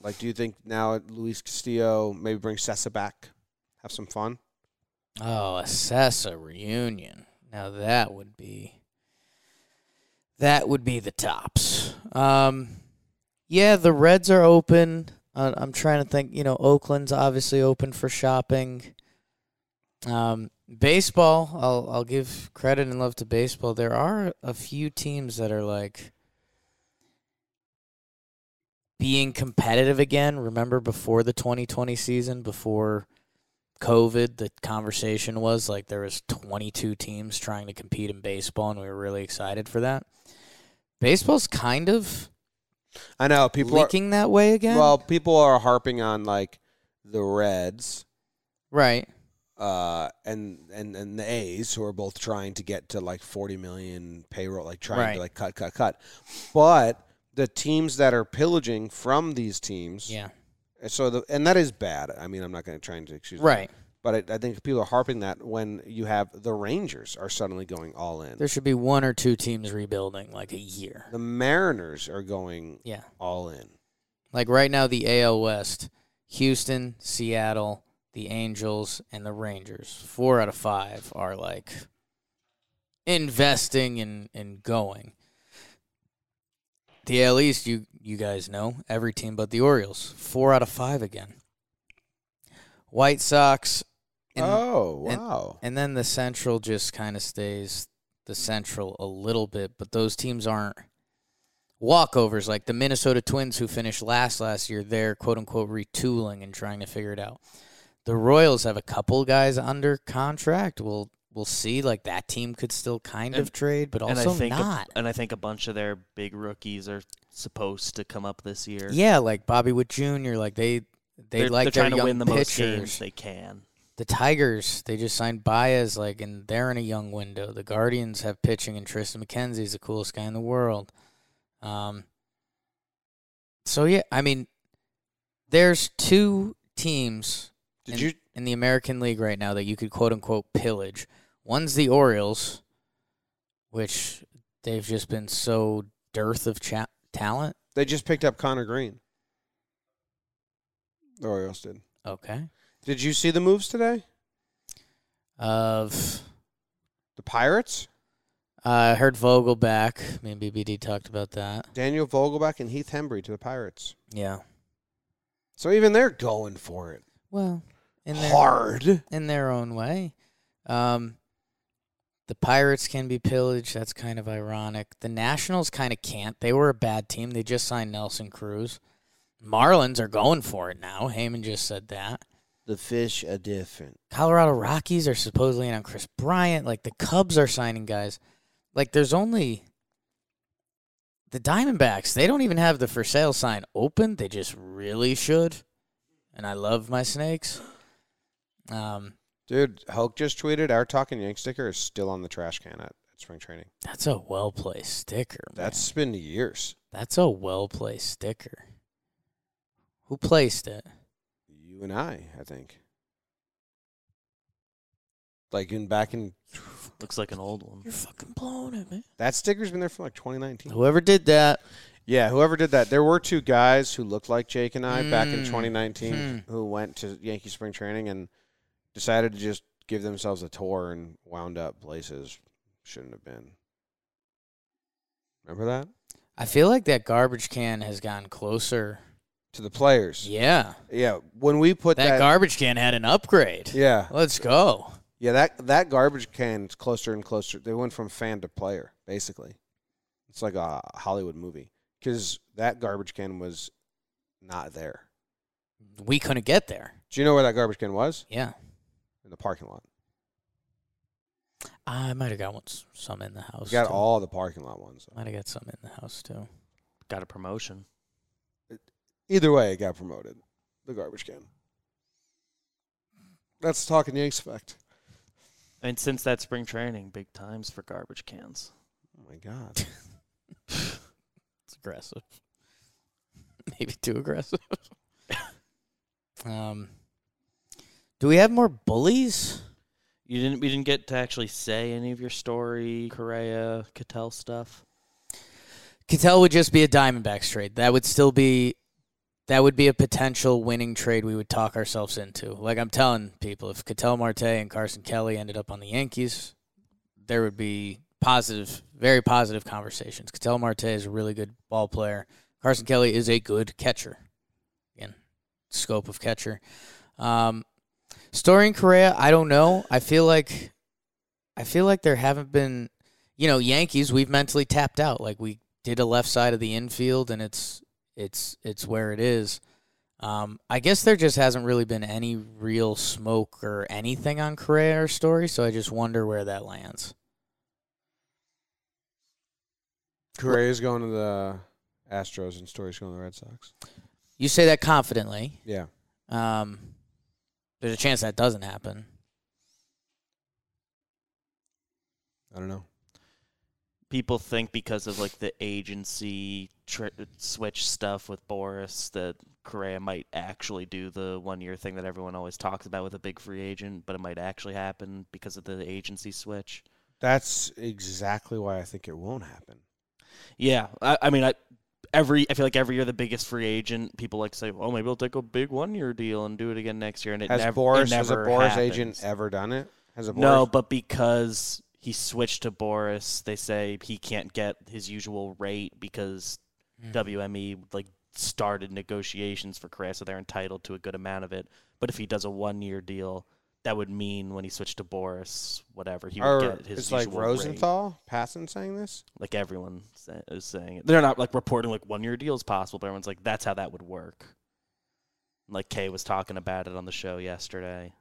A: Like, do you think now Luis Castillo maybe bring Cessa back? Have some fun?
C: Oh, a Cessa reunion. Now that would be that would be the tops. Um, yeah, the Reds are open. Uh, I'm trying to think. You know, Oakland's obviously open for shopping. Um, baseball, I'll I'll give credit and love to baseball. There are a few teams that are like being competitive again. Remember before the 2020 season, before COVID, the conversation was like there was 22 teams trying to compete in baseball, and we were really excited for that. Baseball's kind of
A: I know people are,
C: leaking that way again.
A: well, people are harping on like the Reds
C: right.
A: uh, and and and the A's who are both trying to get to like 40 million payroll, like trying
C: Right.
A: to like cut, cut, cut. But the teams that are pillaging from these teams,
C: Yeah.
A: So the and that is bad. I mean, I'm not going to try and excuse,
C: Right.
A: But I, I think people are harping that when you have the Rangers are suddenly going all in.
C: There should be one or two teams rebuilding like a year.
A: the Mariners are going
C: Yeah.
A: all in.
C: Like right now, the AL West, Houston, Seattle, the Angels, and the Rangers. Four out of five are like investing and, and going. The AL East, you you guys know every team but the Orioles. Four out of five again. White Sox. And,
A: oh wow!
C: and then the Central just kind of stays the Central a little bit, but those teams aren't walkovers like the Minnesota Twins who finished last last year. They're quote unquote retooling and trying to figure it out. The Royals have a couple guys under contract. We'll we'll see. Like that team could still kind of trade, but
D: and
C: also
D: I think a-
C: not.
D: and I think a bunch of their big rookies are supposed to come up this year.
C: yeah, like Bobby Witt Jr. Like they they
D: they're,
C: like
D: they're
C: their
D: trying to win the most games they can.
C: The Tigers, they just signed Baez, like, and they're in a young window. The Guardians have pitching, and Triston McKenzie's the coolest guy in the world. Um. So yeah, I mean, there's two teams
A: Did
C: in,
A: you
C: in the American League right now that you could quote unquote pillage. One's the Orioles, which they've just been so dearth of cha- talent.
A: They just picked up Connor Green. The Orioles did.
C: Okay.
A: Did you see the moves today?
C: Of
A: The Pirates,
C: uh, I heard Vogelbach. Me and BBD talked about that.
A: Daniel Vogelbach and Heath Hembree to the Pirates.
C: Yeah.
A: So even they're going for it
C: Well, in their
A: hard.
C: in their own way. Um, the Pirates can be pillaged. That's kind of ironic. The Nationals kind of can't. They were a bad team. They just signed Nelson Cruz. Marlins are going for it now. Heyman just said that.
A: The fish are different.
C: Colorado Rockies are supposedly in on Kris Bryant. Like the Cubs are signing guys. Like there's only the Diamondbacks. They don't even have the for sale sign open. They just really should. And I love my snakes. Um,
A: Dude, Hulk just tweeted our Talking Yank sticker is still on the trash can at, at spring training.
C: that's a well placed sticker.
A: That's been years.
C: that's a well placed sticker. Who placed it?
A: You and I, I think. Like in back in
D: Looks like an old one.
C: You're fucking blowing it, man.
A: that sticker's been there from like 2019.
C: Whoever did that,
A: Yeah, whoever did that. There were two guys who looked like Jake and I back in
C: Mm.
A: 2019
C: Hmm.
A: who went to Yankee spring training and decided to just give themselves a tour and wound up places shouldn't have been. Remember that?
C: I feel like that garbage can has gotten closer.
A: To the players.
C: Yeah,
A: Yeah, when we put
C: that,
A: that,
C: garbage can had an upgrade.
A: Yeah.
C: Let's go.
A: Yeah, that that garbage can is closer and closer. They went from fan to player, basically. It's like a Hollywood movie because that garbage can was not there.
C: We couldn't get there.
A: Do you know where that garbage can was?
C: Yeah,
A: In the parking lot.
C: I might have got one, some in the house.
A: We got
C: too.
A: all the parking lot ones.
C: Might have got some in the house too.
D: Got a promotion.
A: Either way, it got promoted. The garbage can. That's talking Yanks effect.
D: And since that spring training, big times for garbage cans.
A: Oh my god.
C: It's aggressive. Maybe too aggressive. um, do we have more bullies?
D: You didn't. We didn't get to actually say any of your story, Correa, Ketel stuff.
C: Ketel would just be a Diamondbacks trade. That would still be that would be a potential winning trade we would talk ourselves into. Like I'm telling people, if Ketel Marte and Carson Kelly ended up on the Yankees, there would be positive, very positive conversations. Ketel Marte is a really good ball player. Carson Kelly is a good catcher. Again, scope of catcher. Um, Story in Correa, I don't know. I feel like I feel like there haven't been you know, Yankees, we've mentally tapped out. Like we did a left side of the infield and it's it's it's where it is. Um, I guess there just hasn't really been any real smoke or anything on Correa or Story, so I just wonder where that lands.
A: Correa's going to the Astros and Story's going to the Red Sox.
C: You say that confidently.
A: Yeah.
C: Um, there's a chance that doesn't happen.
A: I don't know.
D: People think because of like the agency tr- switch stuff with Boris that Correa might actually do the one year thing that everyone always talks about with a big free agent, but it might actually happen because of the agency switch.
A: That's exactly why I think it won't happen.
D: Yeah, I, I mean, I every I feel like every year the biggest free agent people like to say, oh, maybe I'll take a big one year deal and do it again next year, and it
A: Has
D: never
A: Boris
D: it
A: has a Boris
D: happens.
A: agent ever done it? Has a Boris?
D: No, but because he switched to Boris, they say he can't get his usual rate because mm. WME like started negotiations for Correa, so they're entitled to a good amount of it. But if he does a one-year deal, that would mean when he switched to Boris, whatever he would
A: Or
D: get his
A: it's like
D: usual rate.
A: Rosenthal, Passan saying this.
D: Like everyone is saying it. They're not like reporting like one-year deals possible, but everyone's like that's how that would work. Like Kay was talking about it on the show yesterday.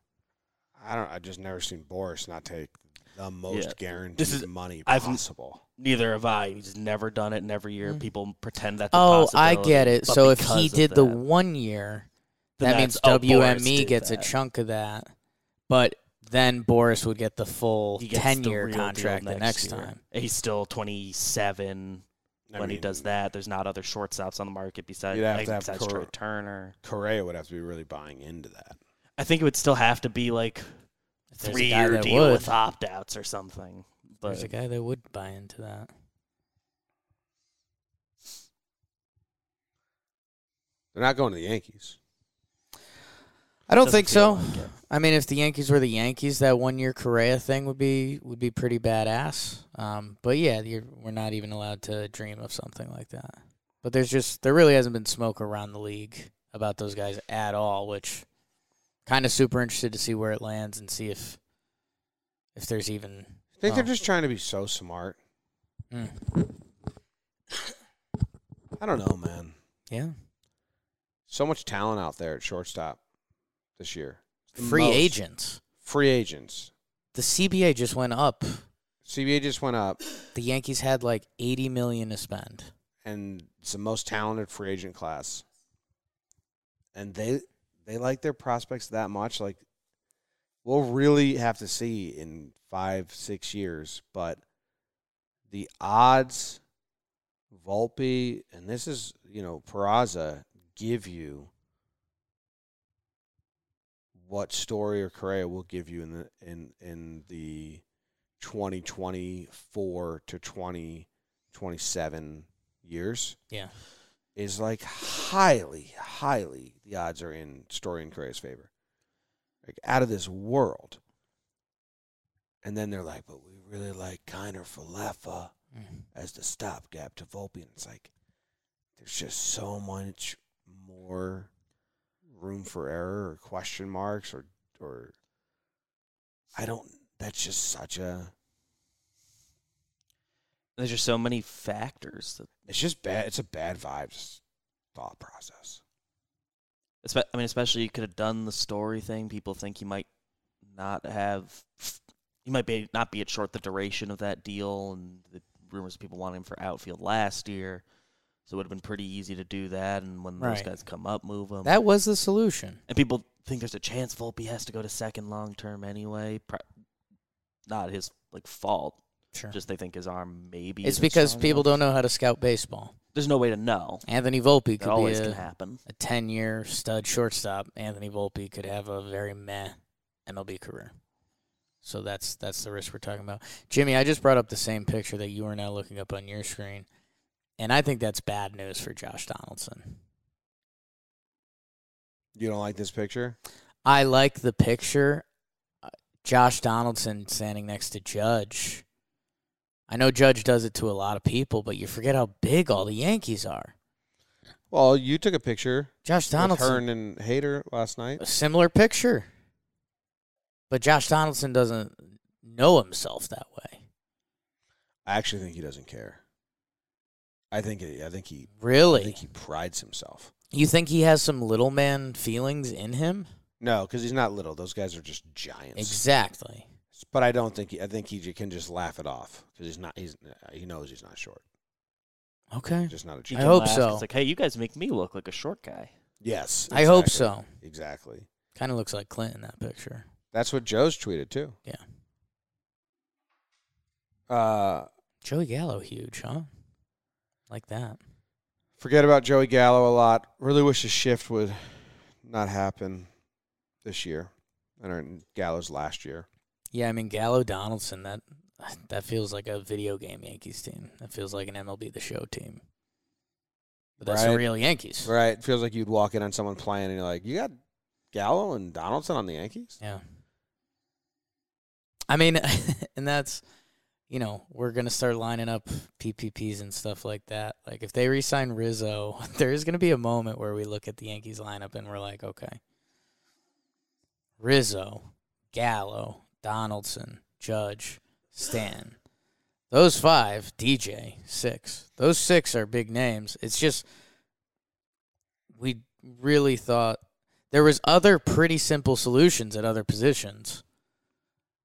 A: I don't. I just never seen Boris not take the most
D: Yeah.
A: guaranteed
D: This is-
A: money
D: I've-
A: possible.
D: Neither have I. He's never done it, in every year
C: Mm.
D: people pretend that's a
C: Oh, I get it. So if he
D: because of
C: did the one year, that means
D: oh,
C: WME
D: did
C: gets a chunk of that, but then Boris would get the full ten year
D: real deal
C: contract the next
D: year.
C: time.
D: He's still 27
A: I
D: when he does that. There's not other shortstops on the market besides,
A: You'd have
D: like,
A: to
D: besides
A: Cor-
D: Trey Turner.
A: Correa would have to be really buying into that.
D: I think it would still have to be like
C: If there's a
D: three
C: guy
D: year deal
C: would.
D: with opt outs or something. But There's
C: a guy that would buy into that.
A: They're not going to the Yankees.
C: I don't
D: doesn't
C: think so.
D: like.
C: I mean, if the Yankees were the Yankees, that one year Correa thing would be would be pretty badass. Um, but yeah, you're, we're not even allowed to dream of something like that. But there's just there really hasn't been smoke around the league about those guys at all, which kind of super interested to see where it lands and see if if there's even.
A: I think they're
C: Oh.
A: just trying to be so smart.
C: Mm,
A: I don't know, man.
C: yeah,
A: So much talent out there at shortstop this year.
C: Free
A: most.
C: agents.
A: Free agents.
C: The CBA just went up.
A: CBA just went up,
C: The Yankees had like 80 million to spend.
A: and it's the most talented free agent class. And they they like their prospects that much. Like, we'll really have to see in five six years. But the odds, Volpe, and this is you know Peraza give you what Story or Correa will give you in the in in the 2024 to 2027 years
C: Yeah.
A: Is like highly highly the odds are in Story and Correa's favor. Like out of this world. And then they're like, but we really like Kiner Falefa
C: Mm.
A: as the stopgap to Volpe. And it's like, there's just so much more room for error or question marks or, or I don't, that's just such a,
D: There's just so many factors. That,
A: it's just bad. It's a bad vibes thought process.
D: I mean, especially you could have done the story thing. People think you might not have, you might be not be at short the duration of that deal, and the rumors of people wanting him for outfield last year. So it would have been pretty easy to do that, and when those guys come up, move them.
C: That was the solution.
D: and people think there's a chance Volpe has to go to second long term anyway. Pro- not his like fault.
C: Sure.
D: Just they think his arm maybe.
C: it's because people
D: enough.
C: don't know how to scout baseball.
D: There's no way to know.
C: Anthony Volpe
D: It
C: could be
D: always can
C: a,
D: happen.
C: a 10 year stud shortstop. Anthony Volpe could have a very meh MLB career. So that's that's the risk we're talking about. Jimmy, I just brought up the same picture that you are now looking up on your screen. And I think that's bad news for Josh Donaldson.
A: You don't like this picture?
C: I like the picture. Uh, Josh Donaldson standing next to Judge. I know Judge does it to a lot of people, but you forget how big all the Yankees are.
A: Well, you took a picture
C: Josh Donaldson,
A: Hearn and Hater last night.
C: a similar picture. But Josh Donaldson doesn't know himself that way.
A: I actually think he doesn't care. I think I think he
C: really I
A: think he prides himself.
C: You think he has some little man feelings in him?
A: No, because he's not little. Those guys are just giants.
C: Exactly.
A: But I don't think he, I think he can just laugh it off because he's not. He's he knows he's not short.
C: Okay.
A: He's just not a
D: You
C: I hope
D: laugh.
C: so.
D: It's like, hey, you guys make me look like a short guy.
A: Yes,
C: I hope so.
A: Exactly.
C: Kind of looks like Clint in that picture.
A: That's what Joe's tweeted too.
C: Yeah.
A: Uh,
C: Joey Gallo, huge, huh? Like that.
A: forget about Joey Gallo a lot. Really wish a shift would not happen this year. And or Gallo's last year.
C: Yeah, I mean Gallo Donaldson. That that feels like a video game Yankees team. That feels like an MLB The Show team. But that's the real Yankees.
A: Right. It feels like you'd walk in on someone playing and you're like, you got Gallo and Donaldson on the Yankees.
C: Yeah. I mean, and that's, you know, we're gonna start lining up PPPs and stuff like that. Like if they re-sign Rizzo, there is gonna be a moment where we look at the Yankees lineup and we're like, okay, Rizzo, Gallo, Donaldson, Judge, Stan. Those five, DJ, six. Those six are big names. It's just we really thought there was other pretty simple solutions at other positions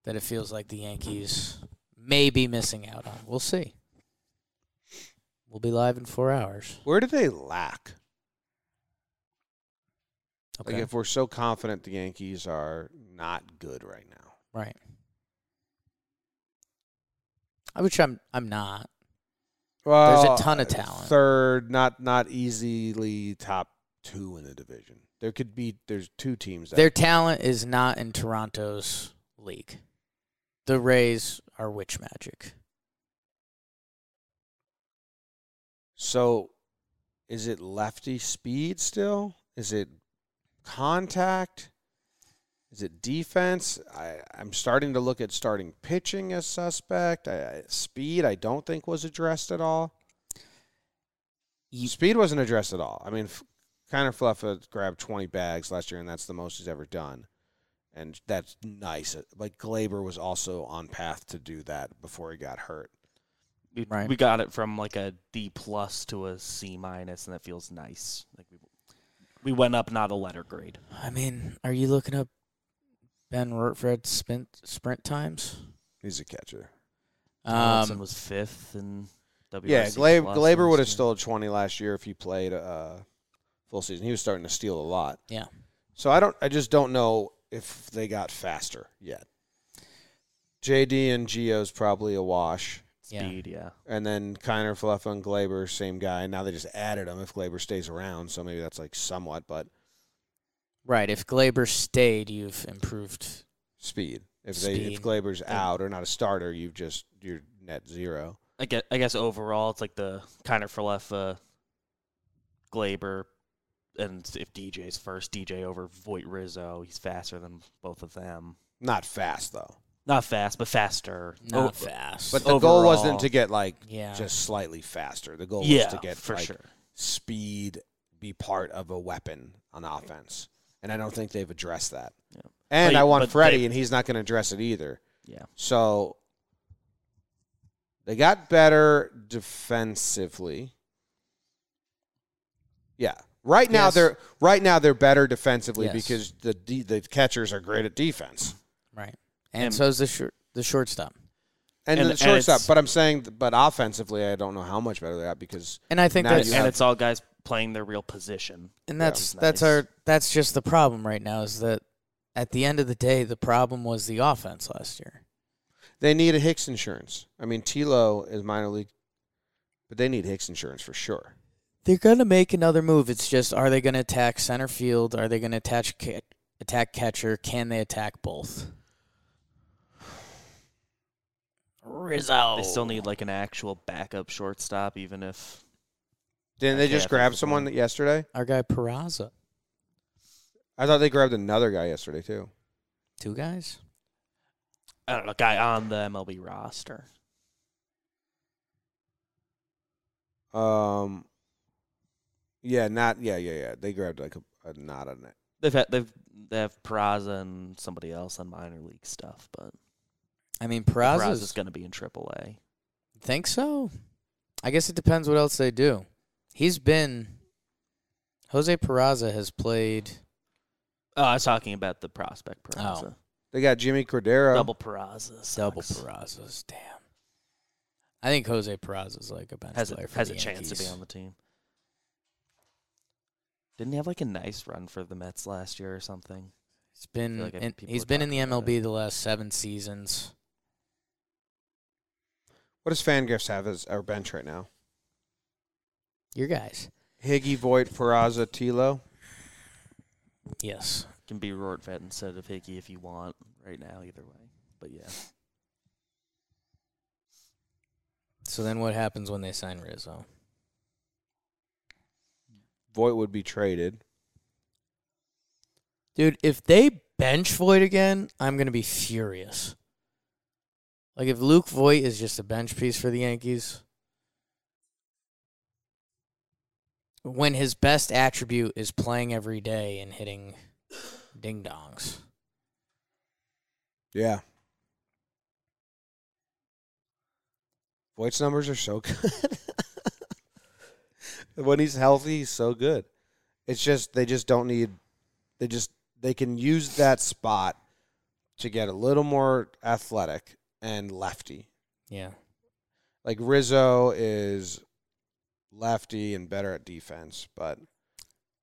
C: that it feels like the Yankees may be missing out on. We'll see. We'll be live in four hours.
A: Where do they lack?
C: Okay.
A: Like if we're so confident the Yankees are not good right now.
C: Right. I which I'm I'm not.
A: Well,
C: There's a ton of
A: uh,
C: talent.
A: Third, not not easily top two in the division. There could be there's two teams that
C: Their talent is not in Toronto's league. The Rays are witch magic.
A: So, is it lefty speed still? Is it contact? Is it defense? I, I'm starting to look at starting pitching as suspect. I, I- speed, I don't think was addressed at all.
C: You-
A: speed wasn't addressed at all. I mean, F- Kiner Falefa grabbed 20 bags last year, and that's the most he's ever done. And that's nice. Uh, like Gleyber was also on path to do that before he got hurt.
D: We,
C: Right.
D: we got it from like a D plus to a C minus, and that feels nice. Like we, We went up not a letter grade.
C: I mean, are you looking up Ben Rortvedt's sprint sprint times?
A: He's a catcher.
D: Donaldson
C: Um,
D: was fifth and WRC
A: Yeah, Glab- Gleyber would have
D: last year.
A: stole 20 last year if he played uh, full season. He was starting to steal a lot.
C: Yeah.
A: So I don't. I just don't know if they got faster yet. JD and Gio's probably a wash,
C: yeah.
D: speed. Yeah.
A: and then Kiner, Falefa, and Gleyber, same guy. Now they just added him if Gleyber stays around, so maybe that's like somewhat, but
C: Right. If Gleyber stayed, you've improved.
A: speed. If they if
C: Speed.
A: Gleyber's out or not a starter, you've just you're net zero.
D: I guess, I guess overall it's like the kind of Falefa, uh, Gleyber, and if DJ's first, DJ over Voit Rizzo, he's faster than both of them.
A: Not fast though.
D: Not fast, but faster.
C: Not
D: Oh,
C: fast.
A: But the goal wasn't to get like
C: yeah.
A: just slightly faster. The goal
D: yeah,
A: was to get
D: for
A: like,
D: sure.
A: speed be part of a weapon on offense. And I don't think they've addressed that.
D: Yeah.
A: And
D: But-
A: I want
D: but
A: Freddie,
D: they-
A: and he's not going to address it either.
D: Yeah.
A: So they got better defensively. Yeah. Right now
C: Yes.
A: they're right now they're better defensively
C: Yes.
A: because the de- the catchers are great at defense.
C: right. And,
D: And-
C: so is the short the shortstop.
A: And,
D: And-
A: the
D: and
A: shortstop,
D: it's-
A: but I'm saying, but offensively, I don't know how much better they are because
C: And I think
A: Now
C: that's
A: you
D: and
A: have-
D: it's all guys playing their real position.
C: and that's
D: Yeah.
C: that's
D: Nice.
C: our that's just the problem right now is that at the end of the day the problem was the offense last year.
A: They need a Hicks insurance. I mean, Tilo is minor league, but they need Hicks insurance for sure.
C: They're gonna make another move. It's just are they gonna attack center field? Are they gonna attach ca- attack catcher? Can they attack both? Rizzo.
D: They still need like an actual backup shortstop, even if
A: Didn't they just grab someone
D: fine.
A: yesterday?
C: our guy Peraza.
A: I thought they grabbed another guy yesterday too.
C: Two guys.
D: I don't know, guy on the MLB roster.
A: Um, yeah, not yeah, yeah, yeah. They grabbed like a, a not a net.
D: They've had they've they have Peraza and somebody else on minor league stuff, but
C: I mean,
D: Peraza's
C: Peraza's.
D: going to be in AAA.
C: Think so? I guess it depends what else they do. He's been. Jose Peraza has played.
D: Oh, I was talking about the prospect oh. Peraza.
A: They got Jimmy Cordero.
D: Double Peraza.
C: Double. Perazas. Damn. I think Jose Peraza's like a bench
D: Has
C: player
D: a,
C: for
D: has
C: the
D: a chance to be on the team. Didn't he have like a nice run for the Mets last year or something?
C: He's been
D: like I-
C: in,
D: people
C: he's
D: are
C: been in the
D: talking about
C: MLB the last seven seasons.
A: What does Fangraphs have as our bench right now?
C: Your guys.
A: Higgy, Voit, Peraza, Tilo.
C: Yes.
D: Can be Rortvedt instead of Hickey if you want right now, either way. But yeah.
C: So then what happens when they sign Rizzo?
A: Voit would be traded.
C: Dude, if they bench Voit again, I'm going to be furious. Like if Luke Voigt is just a bench piece for the Yankees, when his best attribute is playing every day and hitting ding dongs.
A: Yeah. Voit's numbers are so good. when he's healthy, he's so good. It's just they just don't need they just they can use that spot to get a little more athletic and lefty.
C: Yeah.
A: Like Rizzo is lefty and better at defense, but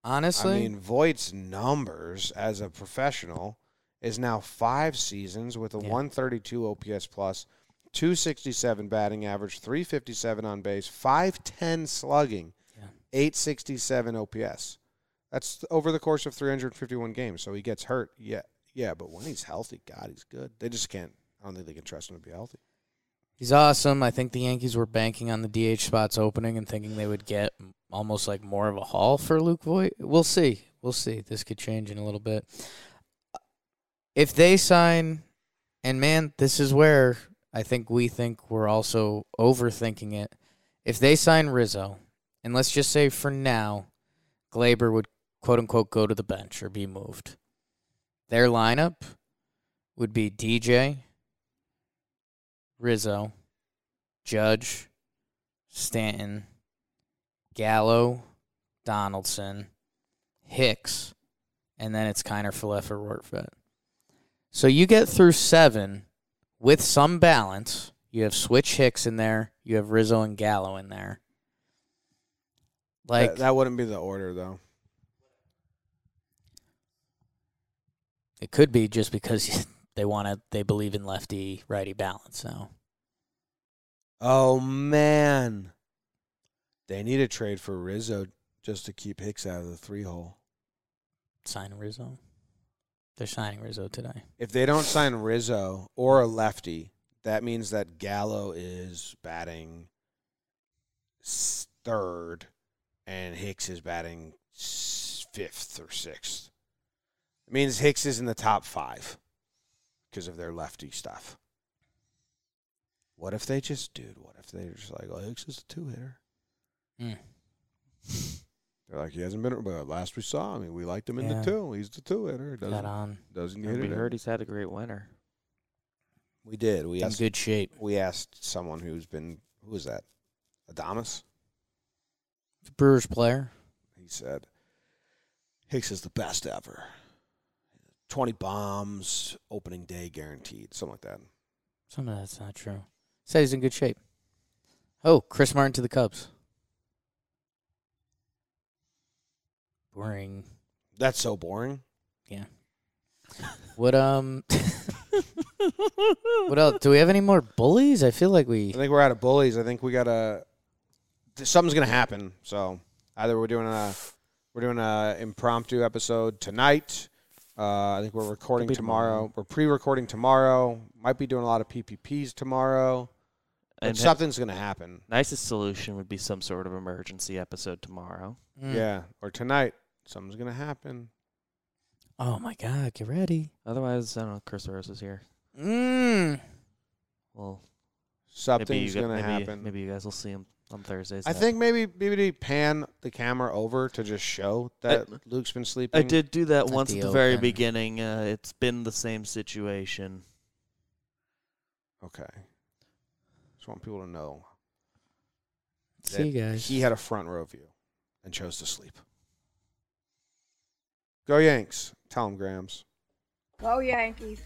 C: Honestly,
A: I mean Voit's numbers as a professional is now five seasons with a
C: Yeah.
A: 132 OPS plus, 267 batting average, 357 on base, 510 slugging,
C: Yeah.
A: 867 OPS. That's over the course of 351 games. So he gets hurt, yeah, yeah, but when he's healthy, God, he's good. They just can't. I don't think they can trust him to be healthy.
C: He's awesome. I think the Yankees were banking on the DH spots opening and thinking they would get almost like more of a haul for Luke Voit. We'll see. We'll see. This could change in a little bit. Uh, if they sign, and man, this is where I think we think we're also overthinking it. If they sign Rizzo, and let's just say for now, Gleyber would quote unquote go to the bench or be moved. Their lineup would be DJ, Rizzo, Judge, Stanton, Gallo, Donaldson, Hicks, and then it's Kiner Falefa Rortvedt. So you get through seven with some balance. You have Switch Hicks in there. You have Rizzo and Gallo in there. Like
A: that, that wouldn't be the order though.
C: it could be just because they want to. They believe in lefty righty balance now.
A: Oh man, they need a trade for Rizzo just to keep Hicks out of the three hole.
C: Sign Rizzo. They're signing Rizzo today.
A: If they don't sign Rizzo or a lefty, that means that Gallo is batting third, and Hicks is batting fifth or sixth. It means Hicks is in the top five because of their lefty stuff. What if they just, dude? What if they're just like, oh, Hicks is a two hitter?
C: Mm.
A: They're like, he hasn't been. But last we saw, I mean, we liked him in
C: Yeah.
A: the two. He's the two hitter.
C: Got
A: Doesn't
C: on
A: doesn't get it.
D: we heard he's had a great winter.
A: We did. We
C: in
A: asked.
C: good shape.
A: We asked someone who's been. Who was that? Adames.
C: The Brewers player.
A: He said, Hicks is the best ever. 20 bombs, opening day guaranteed, something like that.
C: Some of that's not true. Said he's in good shape. Oh, Chris Martin to the Cubs. Boring.
A: That's so boring. Yeah.
C: what um? what else? Do we have any more bullies? I feel like we I
A: think we're out of bullies. I think we got to. Something's gonna happen. So either we're doing a we're doing a impromptu episode tonight. Uh, I think we're recording tomorrow.
D: tomorrow.
A: We're pre-recording tomorrow. Might be doing a lot of PPPs tomorrow. But
D: And
A: something's gonna happen.
D: nicest solution would be some sort of emergency episode tomorrow.
C: Mm.
A: Yeah, or tonight. Something's gonna happen.
C: Oh my God! Get ready.
D: Otherwise, I don't know. Chris Rose is here.
C: Mm.
D: Well, maybe
A: Something's
D: gu-
A: gonna
D: maybe,
A: happen.
D: maybe you guys will see him on Thursdays.
A: I think maybe maybe pan the camera over to just show that Luke's been sleeping.
D: I did do that
C: At
D: once
C: the
D: at the very beginning. Uh, it's been the same situation.
A: Okay. Just want people to know
C: See you guys.
A: he had a front row view and chose to sleep. Go Yanks. Tell him, Grams.
E: Go Yankees.